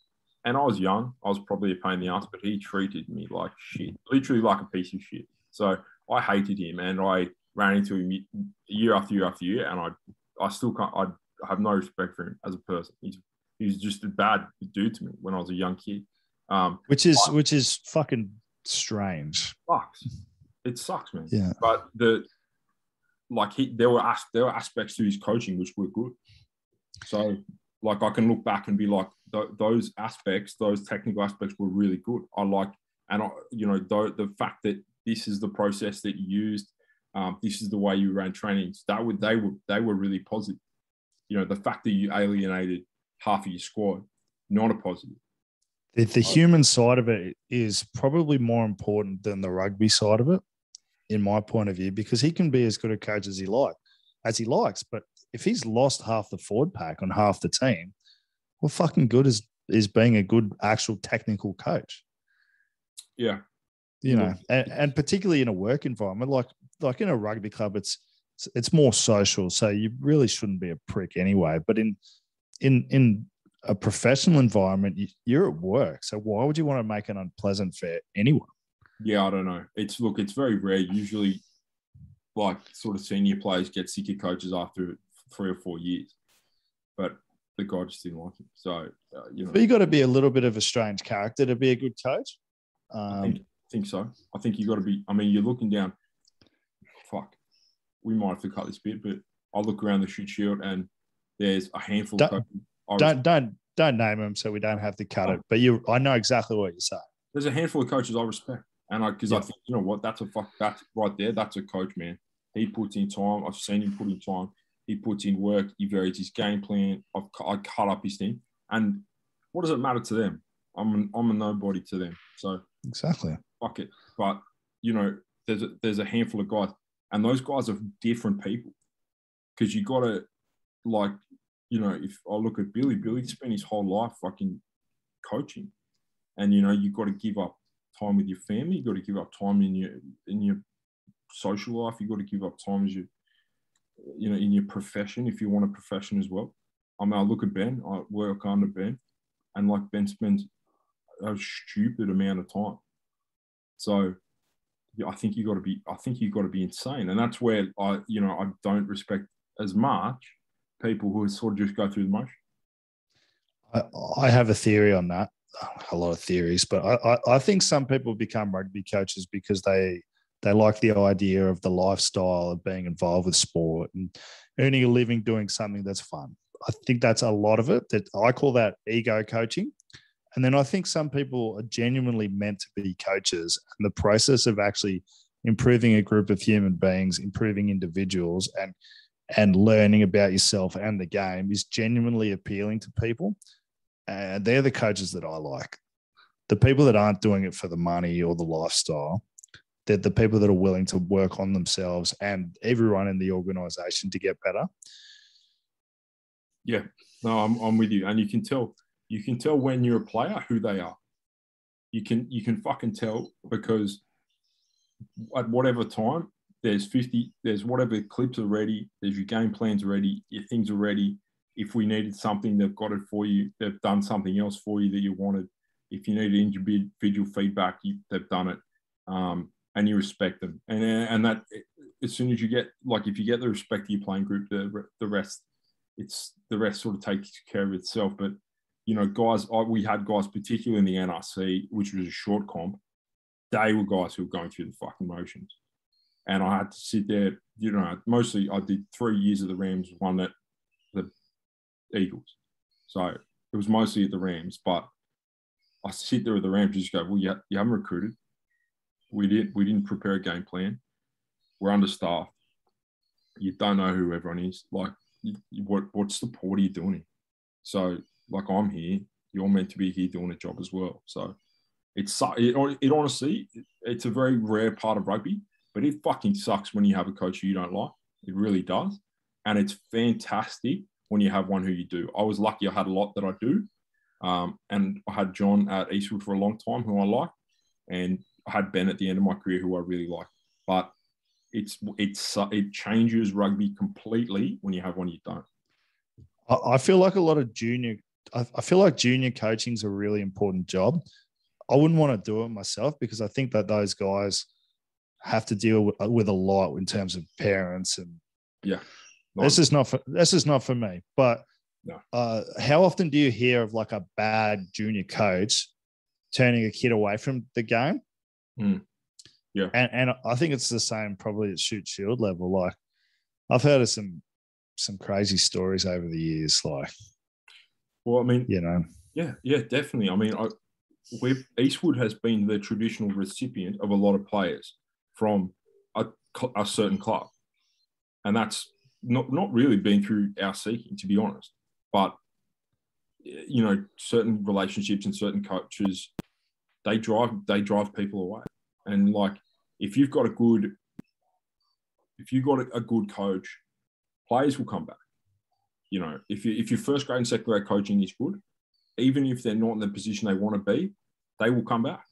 And I was young. I was probably a pain in the ass, but he treated me like shit, literally like a piece of shit. So I hated him and I ran into him year after year after year. And I, I still can't, I have no respect for him as a person. He's, he's just a bad dude to me when I was a young kid. Um, which is which is fucking strange. Sucks. It sucks, man. Yeah. But the like he there were there were aspects to his coaching which were good. So like I can look back and be like th- those aspects, those technical aspects were really good. I like and I, you know th- the fact that this is the process that you used, um, this is the way you ran trainings. That would they were they were really positive. You know the fact that you alienated half of your squad, not a positive. The, the oh. human side of it is probably more important than the rugby side of it, in my point of view, because he can be as good a coach as he like, as he likes. But if he's lost half the forward pack on half the team, what fucking good is is being a good actual technical coach? Yeah, you know, and, and particularly in a work environment like like in a rugby club, it's it's more social, so you really shouldn't be a prick anyway. But in in in a professional environment, you're at work. So why would you want to make it unpleasant for anyone? Yeah, I don't know. It's look, it's very rare. Usually, like sort of senior players get sick of coaches after three or four years, but the guy just didn't like him. So uh, you know, but you got to be a little bit of a strange character to be a good coach. Um, I think, think so. I think you got to be. I mean, you're looking down. Fuck, we might have to cut this bit, but I look around the Shute Shield and there's a handful of coaches don't don't don't name them so we don't have to cut it. But you, I know exactly what you're saying. There's a handful of coaches I respect, and I because yeah. I think you know what, that's a fuck, that's right there. That's a coach, man. He puts in time. I've seen him put in time. He puts in work. He varies his game plan. I've I cut up his team, and what does it matter to them? I'm an, I'm a nobody to them. So exactly, fuck it. But you know, there's a, there's a handful of guys, and those guys are different people because you got to like you know, if I look at Billy, Billy mm. spent his whole life fucking coaching, and you know, you've got to give up time with your family. You've got to give up time in your in your social life. You've got to give up time as you, you know, in your profession if you want a profession as well. I mean, I look at Ben. I work under Ben, and like Ben spends a stupid amount of time. So, yeah, I think you got to be. I think you got to be insane, and that's where I, you know, I don't respect as much people who sort of just go through the motion? I, I have a theory on that. A lot of theories, but I, I, I think some people become rugby coaches because they they like the idea of the lifestyle of being involved with sport and earning a living doing something that's fun. I think that's a lot of it. That I call that ego coaching. And then I think some people are genuinely meant to be coaches. And the process of actually improving a group of human beings, improving individuals, and and learning about yourself and the game is genuinely appealing to people. And they're the coaches that I like. The people that aren't doing it for the money or the lifestyle, they're the people that are willing to work on themselves and everyone in the organization to get better. Yeah, no, I'm, I'm with you. And you can tell, you can tell when you're a player who they are. You can, you can fucking tell because at whatever time there's 50, there's whatever clips are ready, there's your game plans ready, your things are ready. If we needed something, they've got it for you. They've done something else for you that you wanted. If you needed individual feedback, you, they've done it. Um, and you respect them. And, and that as soon as you get, like, if you get the respect of your playing group, the, the rest, it's the rest sort of takes care of itself. But you know, guys, I, we had guys, particularly in the NRC, which was a short comp, they were guys who were going through the fucking motions. And I had to sit there, you know, mostly I did three years of the Rams, one at the Eagles. So it was mostly at the Rams, but I sit there with the Rams just go, well, you, you haven't recruited. We didn't we didn't prepare a game plan. We're understaffed. You don't know who everyone is. Like, what what's the point are you doing? So, like, I'm here. You're meant to be here doing a job as well. So, it's it, it honestly, it's a very rare part of rugby, but it fucking sucks when you have a coach who you don't like. It really does, and it's fantastic when you have one who you do. I was lucky. I had a lot that I do, um, and I had John at Eastwood for a long time, who I like, and I had Ben at the end of my career, who I really like. But it's it's it changes rugby completely when you have one you don't. I feel like a lot of junior. I feel like junior coaching is a really important job. I wouldn't want to do it myself because I think that those guys have to deal with, with a lot in terms of parents and yeah. This is not for this is not for me. But no. uh, how often do you hear of like a bad junior coach turning a kid away from the game? Mm. Yeah. And and I think it's the same probably at Shute Shield level. Like I've heard of some some crazy stories over the years. Like, well, I mean, you know, yeah, yeah, definitely. I mean, I, we've Eastwood has been the traditional recipient of a lot of players from a, a certain club, and that's not not really been through our seeking, to be honest. But you know, certain relationships and certain coaches, they drive they drive people away. And like, if you've got a good, if you've got a, a good coach, players will come back. You know, if you if your first grade and second grade coaching is good, even if they're not in the position they want to be, they will come back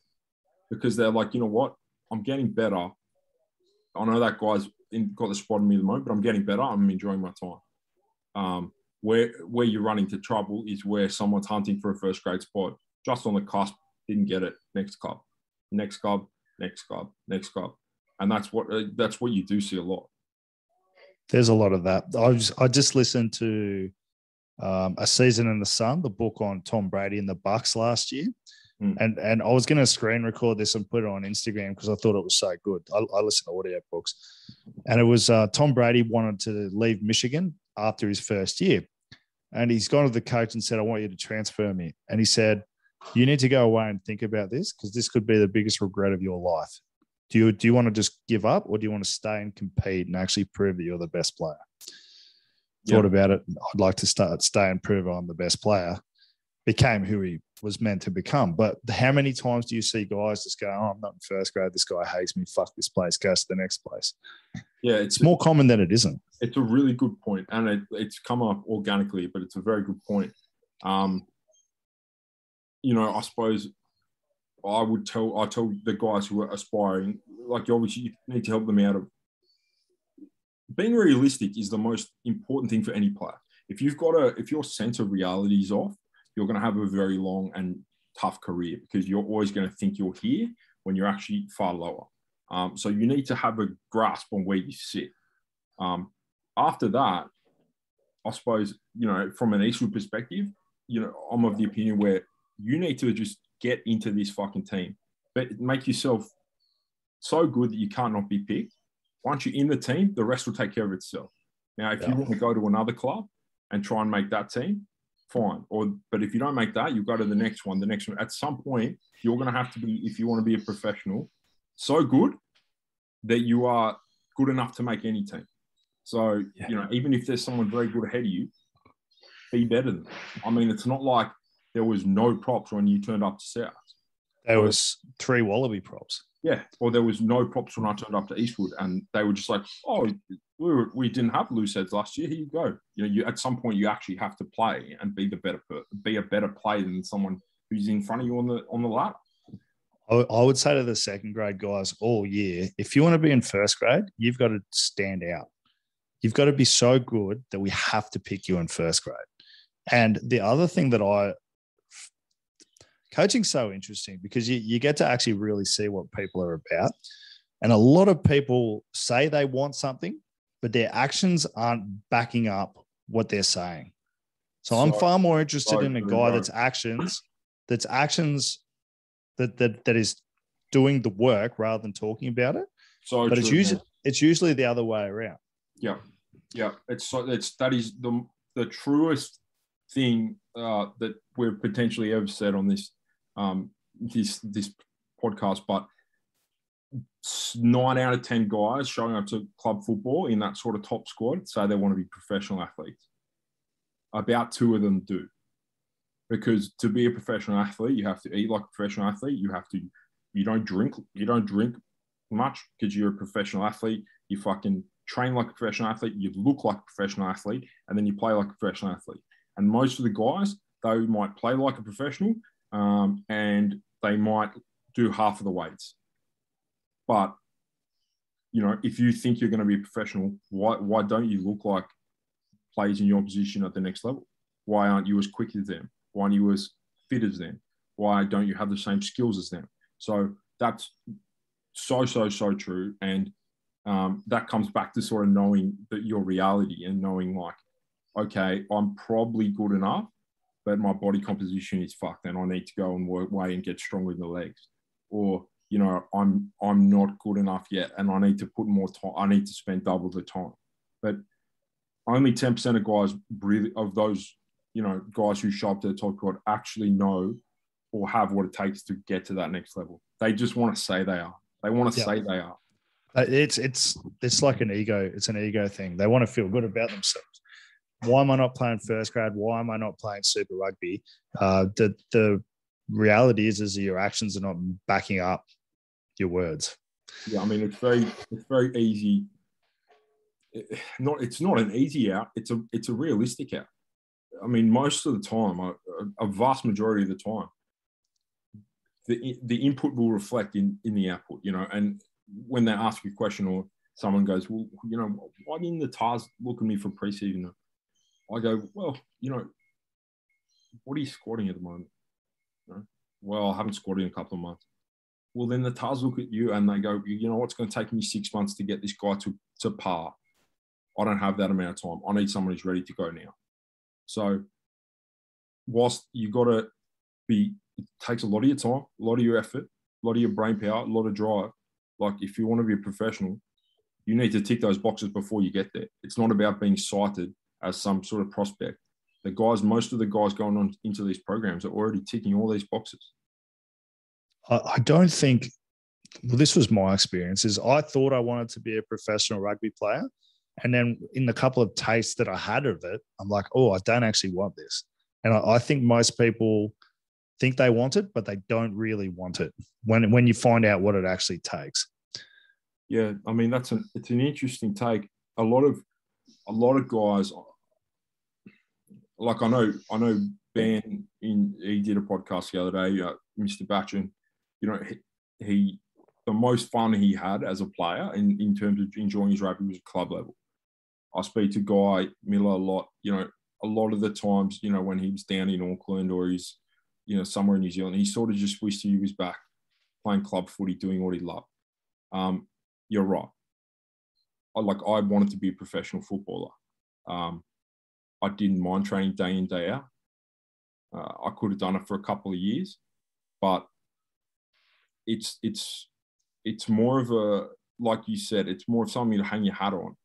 because they're like, you know what, I'm getting better. I know that guy's in, got the spot in me at the moment, but I'm getting better. I'm enjoying my time. Um, where where you're running to trouble is where someone's hunting for a first grade spot, just on the cusp, didn't get it. Next club, next club, next club, next club, and that's what uh, that's what you do see a lot. There's a lot of that. I just I just listened to um, a season in the sun, the book on Tom Brady and the Bucs last year, Mm. And and I was going to screen record this and put it on Instagram because I thought it was so good. I, I listen to audio books, and it was uh, Tom Brady wanted to leave Michigan after his first year, and he's gone to the coach and said, "I want you to transfer me." And he said, "You need to go away and think about this because this could be the biggest regret of your life. Do you do you want to just give up, or do you want to stay and compete and actually prove that you're the best player?" Thought about it. I'd like to start stay and prove I'm the best player. Became who he was meant to become. But how many times do you see guys just go, "Oh, I'm not in first grade. This guy hates me. Fuck this place. Goes to the next place." Yeah, it's, it's more common than it isn't. It's a really good point, and it, it's come up organically, but it's a very good point. Um, you know, I suppose I would tell I tell the guys who are aspiring, like you obviously need to help them out of being realistic is the most important thing for any player. If you've got a if your sense of reality is off, you're going to have a very long and tough career because you're always going to think you're here when you're actually far lower. Um, so you need to have a grasp on where you sit. Um, after that, I suppose, you know, from an Eastwood perspective, you know, I'm of the opinion where you need to just get into this fucking team, but make yourself so good that you can't not be picked. Once you're in the team, the rest will take care of itself. Now, if yeah. you want to go to another club and try and make that team, fine. Or but if you don't make that, you go to the mm-hmm. next one, the next one. At some point, you're going to have to be, if you want to be a professional, so good that you are good enough to make any team. So yeah. you know, even if there's someone very good ahead of you, be better than. Them. I mean, it's not like there was no props when you turned up to South. There was three Wallaby props. Yeah, or there was no props when I turned up to Eastwood, and they were just like, "Oh, we, were, we didn't have loose heads last year. Here you go." You know, you at some point you actually have to play and be the better be a better player than someone who's in front of you on the on the ladder. I would say to the second grade guys all year, if you want to be in first grade, you've got to stand out. You've got to be so good that we have to pick you in first grade. And the other thing that I coaching's so interesting because you, you get to actually really see what people are about. And a lot of people say they want something, but their actions aren't backing up what they're saying. So, I'm far more interested in a guy that's actions, that's actions that that that is doing the work rather than talking about it. So But it's usually it's usually the other way around. Yeah, yeah. It's so it's that is the the truest thing uh, that we've potentially ever said on this um, this this podcast. But nine out of ten guys showing up to club football in that sort of top squad say they want to be professional athletes. About two of them do, because to be a professional athlete, you have to eat like a professional athlete. You have to you don't drink you don't drink much because you're a professional athlete. You fucking train like a professional athlete, you look like a professional athlete, and then you play like a professional athlete. And most of the guys, they might play like a professional um, and they might do half of the weights. But, you know, if you think you're going to be a professional, why, why don't you look like players in your position at the next level? Why aren't you as quick as them? Why aren't you as fit as them? Why don't you have the same skills as them? So that's so, so, so true. And um, that comes back to sort of knowing that your reality and knowing like, okay, I'm probably good enough, but my body composition is fucked, and I need to go and work way and get stronger in the legs, or you know, I'm I'm not good enough yet, and I need to put more time. I need to spend double the time, but only ten percent of guys really of those you know guys who show up to the top squad actually know or have what it takes to get to that next level. They just want to say they are. They want to Yeah. say they are. It's it's it's like an ego. It's an ego thing. They want to feel good about themselves. Why am I not playing first grade? Why am I not playing Super Rugby? Uh, the the reality is is your actions are not backing up your words. Yeah, I mean it's very it's very easy. Not it's not an easy out. It's a it's a realistic out. I mean, most of the time, a, a vast majority of the time, the the input will reflect in in the output. You know, and when they ask you a question or someone goes, well, you know, why didn't the Tahs look at me for preseason? I go, well, you know, what are you squatting at the moment? You know, well, I haven't squatted in a couple of months well, then the Tahs look at you and they go, you know what's going to take me six months to get this guy to, to par. I don't have that amount of time. I need someone who's ready to go now. So, whilst you got to be, it takes a lot of your time, a lot of your effort, a lot of your brain power, a lot of drive. Like, if you want to be a professional, you need to tick those boxes before you get there. It's not about being cited as some sort of prospect. The guys, most of the guys going on into these programs are already ticking all these boxes. I, I don't think. Well, this was my experience. Is I thought I wanted to be a professional rugby player, and then in the couple of tastes that I had of it, I'm like, oh, I don't actually want this. And I, I think most people think they want it, but they don't really want it when when you find out what it actually takes. Yeah, I mean that's an it's an interesting take. A lot of a lot of guys, like I know I know Ben in he did a podcast the other day, uh, Mr. Batchin. You know he, he the most fun he had as a player in, in terms of enjoying his rugby was club level. I speak to Guy Miller a lot. You know, a lot of the times, you know, when he was down in Auckland or he's, you know, somewhere in New Zealand, he sort of just wished he was back playing club footy, doing what he loved. Um, you're right. I like I wanted to be a professional footballer. Um, I didn't mind training day in day out. Uh, I could have done it for a couple of years, but it's it's it's more of a like you said, it's more of something to hang your hat on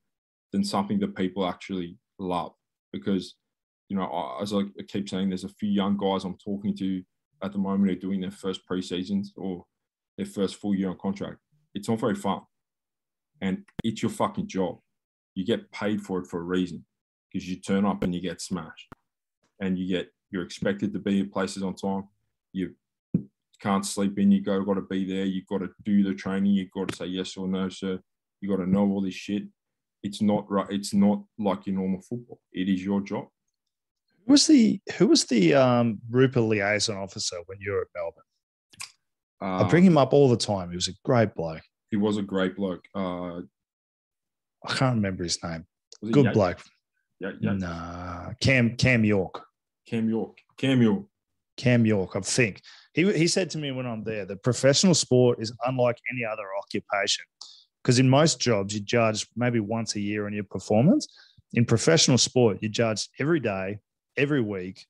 than something that people actually love. Because you know, I- as I keep saying, there's a few young guys I'm talking to at the moment who are doing their first preseasons or their first full year on contract. It's not very fun and it's your fucking job. You get paid for it for a reason because you turn up and you get smashed, and you get you're expected to be in places on time. You can't sleep in. You go got to be there. you've got to do the training. you've got to say yes or no, sir. You got to know all this shit. It's not right. It's not like your normal football. It is your job. Who was the who was the um, Rupert liaison officer when you were at Melbourne? Uh, I bring him up all the time. He was a great bloke. he was a great bloke. Uh, I can't remember his name. Good Yates? bloke. Yeah, yeah. Nah, Cam Cam York. Cam York. Cam York. Cam York, I think. He, he said to me when I'm there that professional sport is unlike any other occupation. Because in most jobs, you judge maybe once a year on your performance. In professional sport, you judge every day, every week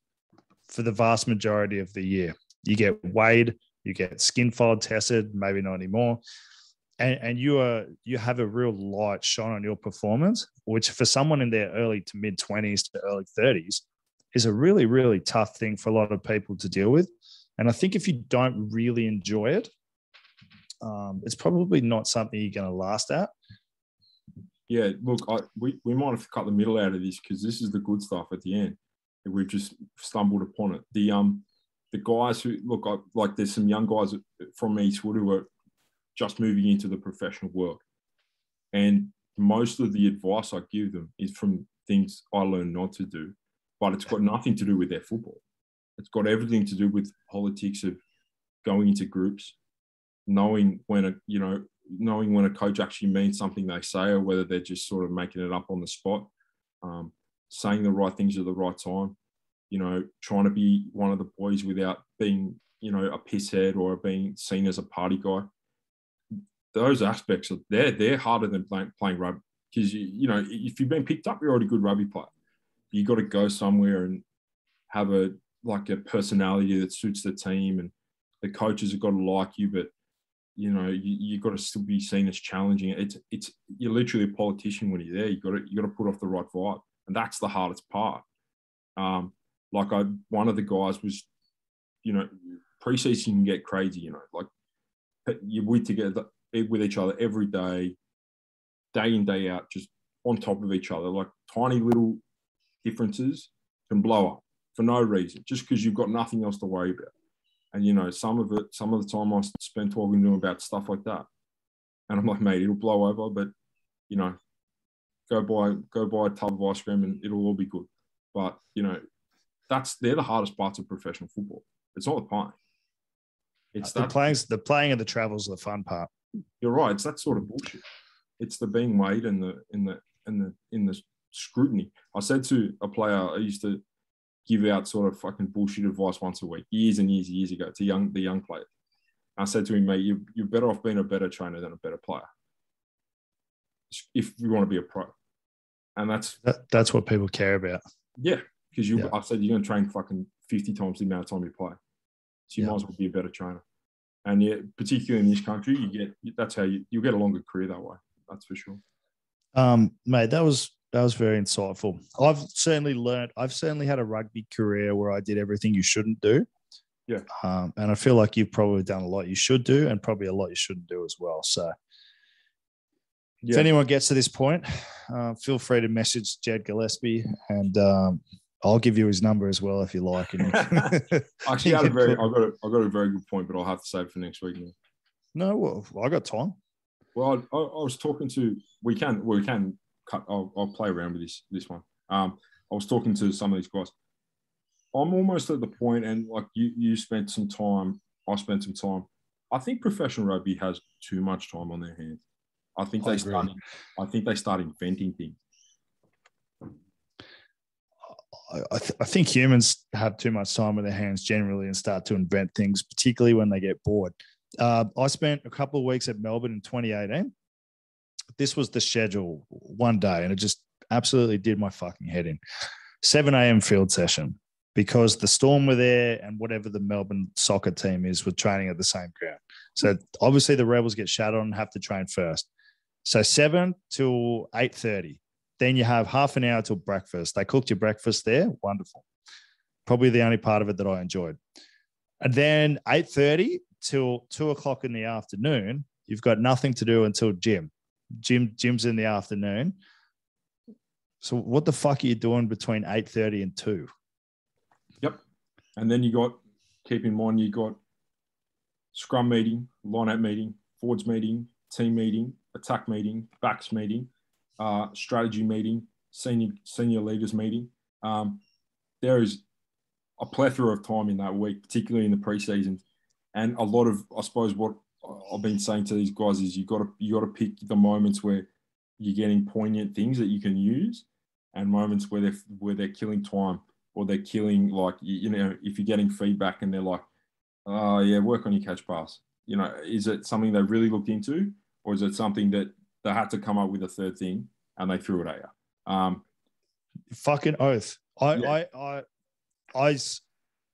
for the vast majority of the year. You get weighed, you get skin fold tested, maybe not anymore. And, and you are you have a real light shone on your performance, which for someone in their early to mid 20s to early 30s is a really, really tough thing for a lot of people to deal with. And I think if you don't really enjoy it, um, it's probably not something you're going to last at. Yeah, look, I, we, we might have cut the middle out of this because this is the good stuff at the end. We've just stumbled upon it. The um the guys who look I, like there's some young guys from Eastwood who are just moving into the professional world, and most of the advice I give them is from things I learned not to do, but it's got nothing to do with their football. It's got everything to do with politics of going into groups, knowing when a you know knowing when a coach actually means something they say or whether they're just sort of making it up on the spot, um, saying the right things at the right time, you know, trying to be one of the boys without being, you know, a pisshead or being seen as a party guy. Those aspects are they're they're harder than playing, playing rugby because you, you know if you've been picked up, you're already a good rugby player. You got to go somewhere and have a like a personality that suits the team, and the coaches have got to like you, but you know you, you've got to still be seen as challenging. It's it's you're literally a politician when you're there. You got to you got to put off the right vibe, and that's the hardest part. Um, like I, one of the guys was, you know, preseason can get crazy. You know, like you're with together with each other every day, day in day out, just on top of each other. Like tiny little differences can blow up for no reason, just because you've got nothing else to worry about. And you know, some of it, some of the time I spent talking to him about stuff like that. And I'm like, mate, it'll blow over, but you know, go buy go buy a tub of ice cream and it'll all be good. But you know, that's they're the hardest parts of professional football. It's not the playing. It's the that, playing the playing and the travels are the fun part. You're right. It's that sort of bullshit. It's the being weighed and the in the in the in the scrutiny. I said to a player I used to give out sort of fucking bullshit advice once a week, years and years and years ago to young the young player. I said to him, mate, you, you're better off being a better trainer than a better player. If you want to be a pro. And that's that, that's what people care about. Yeah. Because you yeah. I said you're gonna train fucking 50 times the amount of time you play. So you yeah. might as well be a better trainer. And yeah, particularly in this country, you get that's how you you get a longer career that way. That's for sure. Um, mate, that was that was very insightful. I've certainly learned. I've certainly had a rugby career where I did everything you shouldn't do. Yeah. Um, and I feel like you've probably done a lot you should do, and probably a lot you shouldn't do as well. So, yeah. if anyone gets to this point, uh, feel free to message Jed Gillespie, and um, I'll give you his number as well if you like. Actually, I, a very, I got a, I got a very good point, but I'll have to save for next week. Now. No, well, I got time. Well, I, I, was talking to we can we can cut. I'll, I'll play around with this this one. Um, I was talking to some of these guys. I'm almost at the point, and like you, you spent some time. I spent some time. I think professional rugby has too much time on their hands. I think I they agree. start. I think they start inventing things. I, th- I, think humans have too much time in their hands generally and start to invent things, particularly when they get bored. Uh, I spent a couple of weeks at Melbourne in 2018 this was the schedule one day, and it just absolutely did my fucking head in. 7 a.m. field session because the Storm were there and whatever the Melbourne soccer team is were training at the same ground. So obviously the Rebels get shut on and have to train first. So 7 till 8.30. Then you have half an hour till breakfast. They cooked your breakfast there. Wonderful. Probably the only part of it that I enjoyed. And then 8.30 till 2 o'clock in the afternoon, you've got nothing to do until gym gym gym's in the afternoon. So what the fuck are you doing between 8:30 and 2? Yep. And then you got keep in mind you got scrum meeting, line out meeting, forwards meeting, team meeting, attack meeting, backs meeting, uh, strategy meeting, senior senior leaders meeting. Um, there is a plethora of time in that week, particularly in the preseason, and a lot of I suppose what I've been saying to these guys is you got to you got to pick the moments where you're getting poignant things that you can use, and moments where they're where they're killing time or they're killing like you know if you're getting feedback and they're like, oh yeah, work on your catch pass. You know, is it something they really looked into, or is it something that they had to come up with a third thing and they threw it at you? Um, Fucking oath. I, yeah.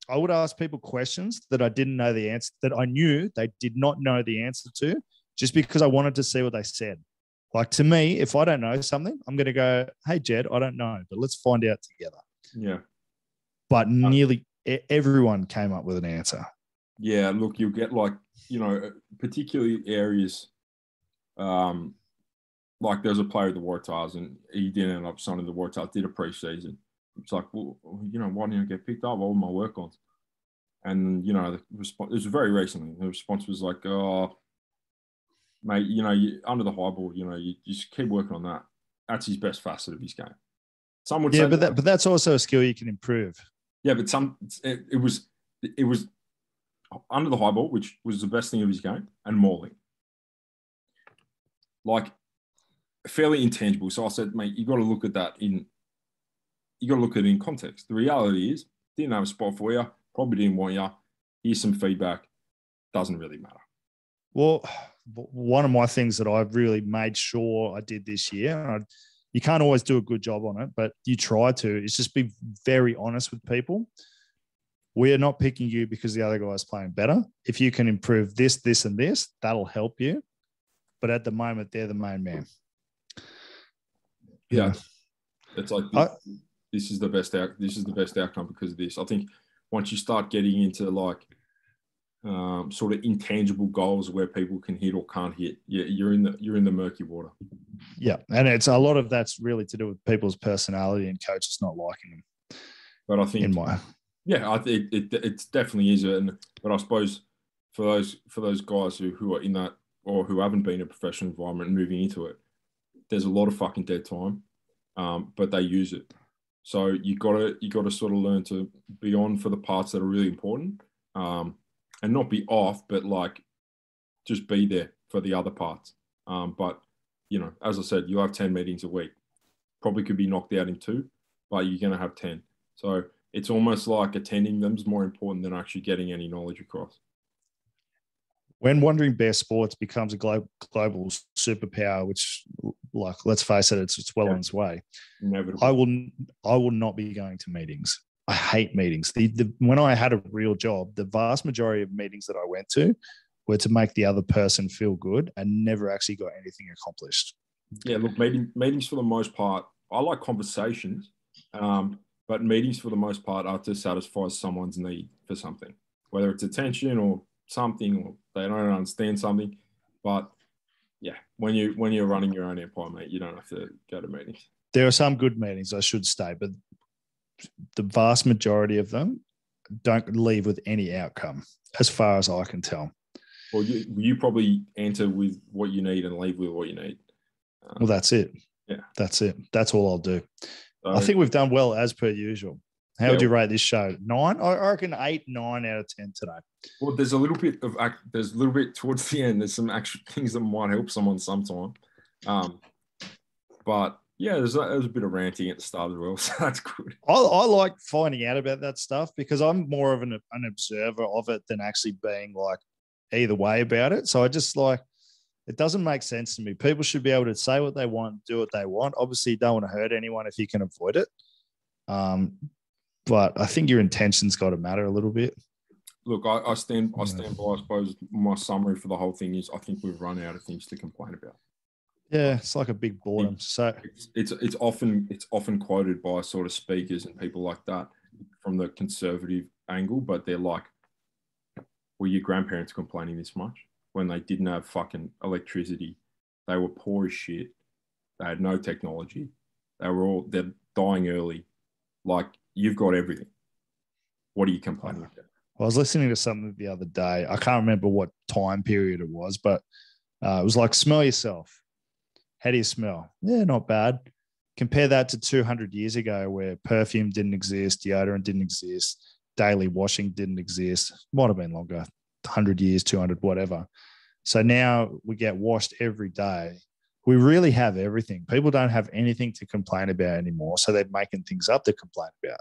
I would ask people questions that I didn't know the answer that I knew they did not know the answer to, just because I wanted to see what they said. Like to me, if I don't know something, I'm going to go, "Hey Jed, I don't know, but let's find out together." Yeah. But nearly e- everyone came up with an answer. Yeah, look, you'll get like, you know, particularly areas um like there's a player at the Waratahs and he didn't end up signing the Waratahs, did a preseason. It's like, well, you know, why didn't I get picked up? All my work on. And, you know, the response, it was very recently. The response was like, oh, mate, you know, you, under the high ball, you know, you, you just keep working on that. That's his best facet of his game. Some would Yeah, say but that, but that's also a skill you can improve. yeah, but some it, it was it was under the high ball, which was the best thing of his game, and mauling. Like fairly intangible. So I said, mate, you got to look at that in you got to look at it in context. The reality is, didn't have a spot for you, probably didn't want you. Here's some feedback. Doesn't really matter. Well, one of my things that I've really made sure I did this year, and I, you can't always do a good job on it, but you try to, is just be very honest with people. We are not picking you because the other guy's playing better. If you can improve this, this, and this, that'll help you. But at the moment, they're the main man. Yeah. It's like I- this is the best out. This is the best outcome because of this. I think once you start getting into like um, sort of intangible goals where people can hit or can't hit, yeah, you're in the you're in the murky water. Yeah. And it's a lot of that's really to do with people's personality and coaches not liking them, But I think in my Yeah, I think it, it, it's definitely is, and but I suppose for those for those guys who, who are in that or who haven't been in a professional environment moving into it, there's a lot of fucking dead time, um, but they use it. So you gotta you gotta sort of learn to be on for the parts that are really important, um, and not be off, but like just be there for the other parts. Um, but you know, as I said, you have ten meetings a week. Probably could be knocked out in two, but you're gonna have ten. So it's almost like attending them is more important than actually getting any knowledge across. When Wandering Bear Sports becomes a global, global superpower, which, like, let's face it, it's, it's well Yeah. on its way. Inevitable. I will, I will not be going to meetings. I hate meetings. The, the, when I had a real job, the vast majority of meetings that I went to were to make the other person feel good and never actually got anything accomplished. yeah, look, meeting, meetings for the most part, I like conversations, um, but meetings for the most part are to satisfy someone's need for something, whether it's attention or something, or they don't understand something. But yeah, when you when you're running your own empire, mate, you don't have to go to meetings. There are some good meetings, I should say, but the vast majority of them don't leave with any outcome, as far as I can tell. Well, you you probably enter with what you need and leave with what you need. Um, Well, that's it. Yeah. That's it. That's all I'll do. so- I think we've done well as per usual. How Yeah. would you rate this show? Nine? I reckon eight, nine out of ten today. Well, there's a little bit of act. There's a little bit towards the end. There's some actual things that might help someone sometime. Um, but yeah, there's a, there's a bit of ranting at the start as well, so that's good. I, I like finding out about that stuff because I'm more of an, an observer of it than actually being like either way about it. So I just like it doesn't make sense to me. People should be able to say what they want, do what they want. Obviously, you don't want to hurt anyone if you can avoid it. Um, but I think your intentions got to matter a little bit. Look, I, I stand I stand by. I suppose my summary for the whole thing is I think we've run out of things to complain about. Yeah, it's like a big boredom. So It's it's it's often it's often quoted by sort of speakers and people like that from the conservative angle, but they're like, were your grandparents complaining this much when they didn't have fucking electricity? They were poor as shit. They had no technology. They were all they're dying early. Like you've got everything. What are you complaining about? I was listening to something the other day. I can't remember what time period it was, but uh, it was like, smell yourself. How do you smell? Yeah, not bad. Compare that to 200 years ago where perfume didn't exist, deodorant didn't exist, daily washing didn't exist. Might have been longer, 100 years, 200, whatever. So now we get washed every day. We really have everything. People don't have anything to complain about anymore. So they're making things up to complain about.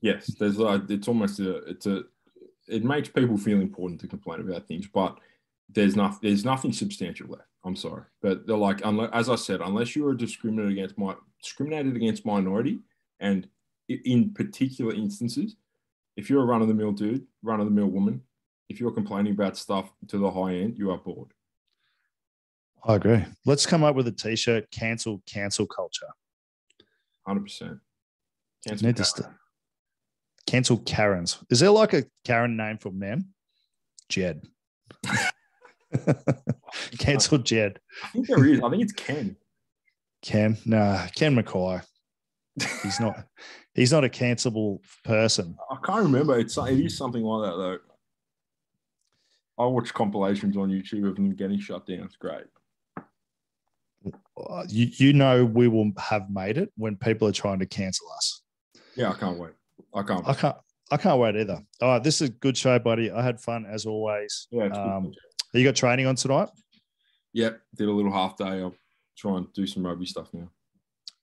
Yes, there's like it's almost a it's a it makes people feel important to complain about things, but there's nothing there's nothing substantial left. I'm sorry, but they're like as I said, unless you are discriminated against my discriminated against minority, and in particular instances if you're a run of the mill dude, run of the mill woman, if you're complaining about stuff to the high end, you are bored. I agree. Let's come up with a t-shirt. Cancel, cancel culture. Hundred percent. Need to st- cancel Karens. Is there like a Karen name for men? Jed. cancel Jed. I think there is. I think it's Ken. Ken, nah, Ken McKay. He's not. He's not a cancelable person. I can't remember. It's it is something like that though. I watch compilations on YouTube of them getting shut down. It's great. Uh, You, you know we will have made it when people are trying to cancel us. Yeah, I can't wait. I can't. I can't. I can't wait either. All right, this is a good show, buddy. I had fun as always. yeah. Um, you got training on tonight? Yep, did a little half day. I'll try and do some rugby stuff now.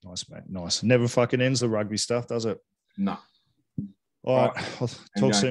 Nice, mate. Nice. Never fucking ends the rugby stuff, does it? Nah. All right. I'll talk soon.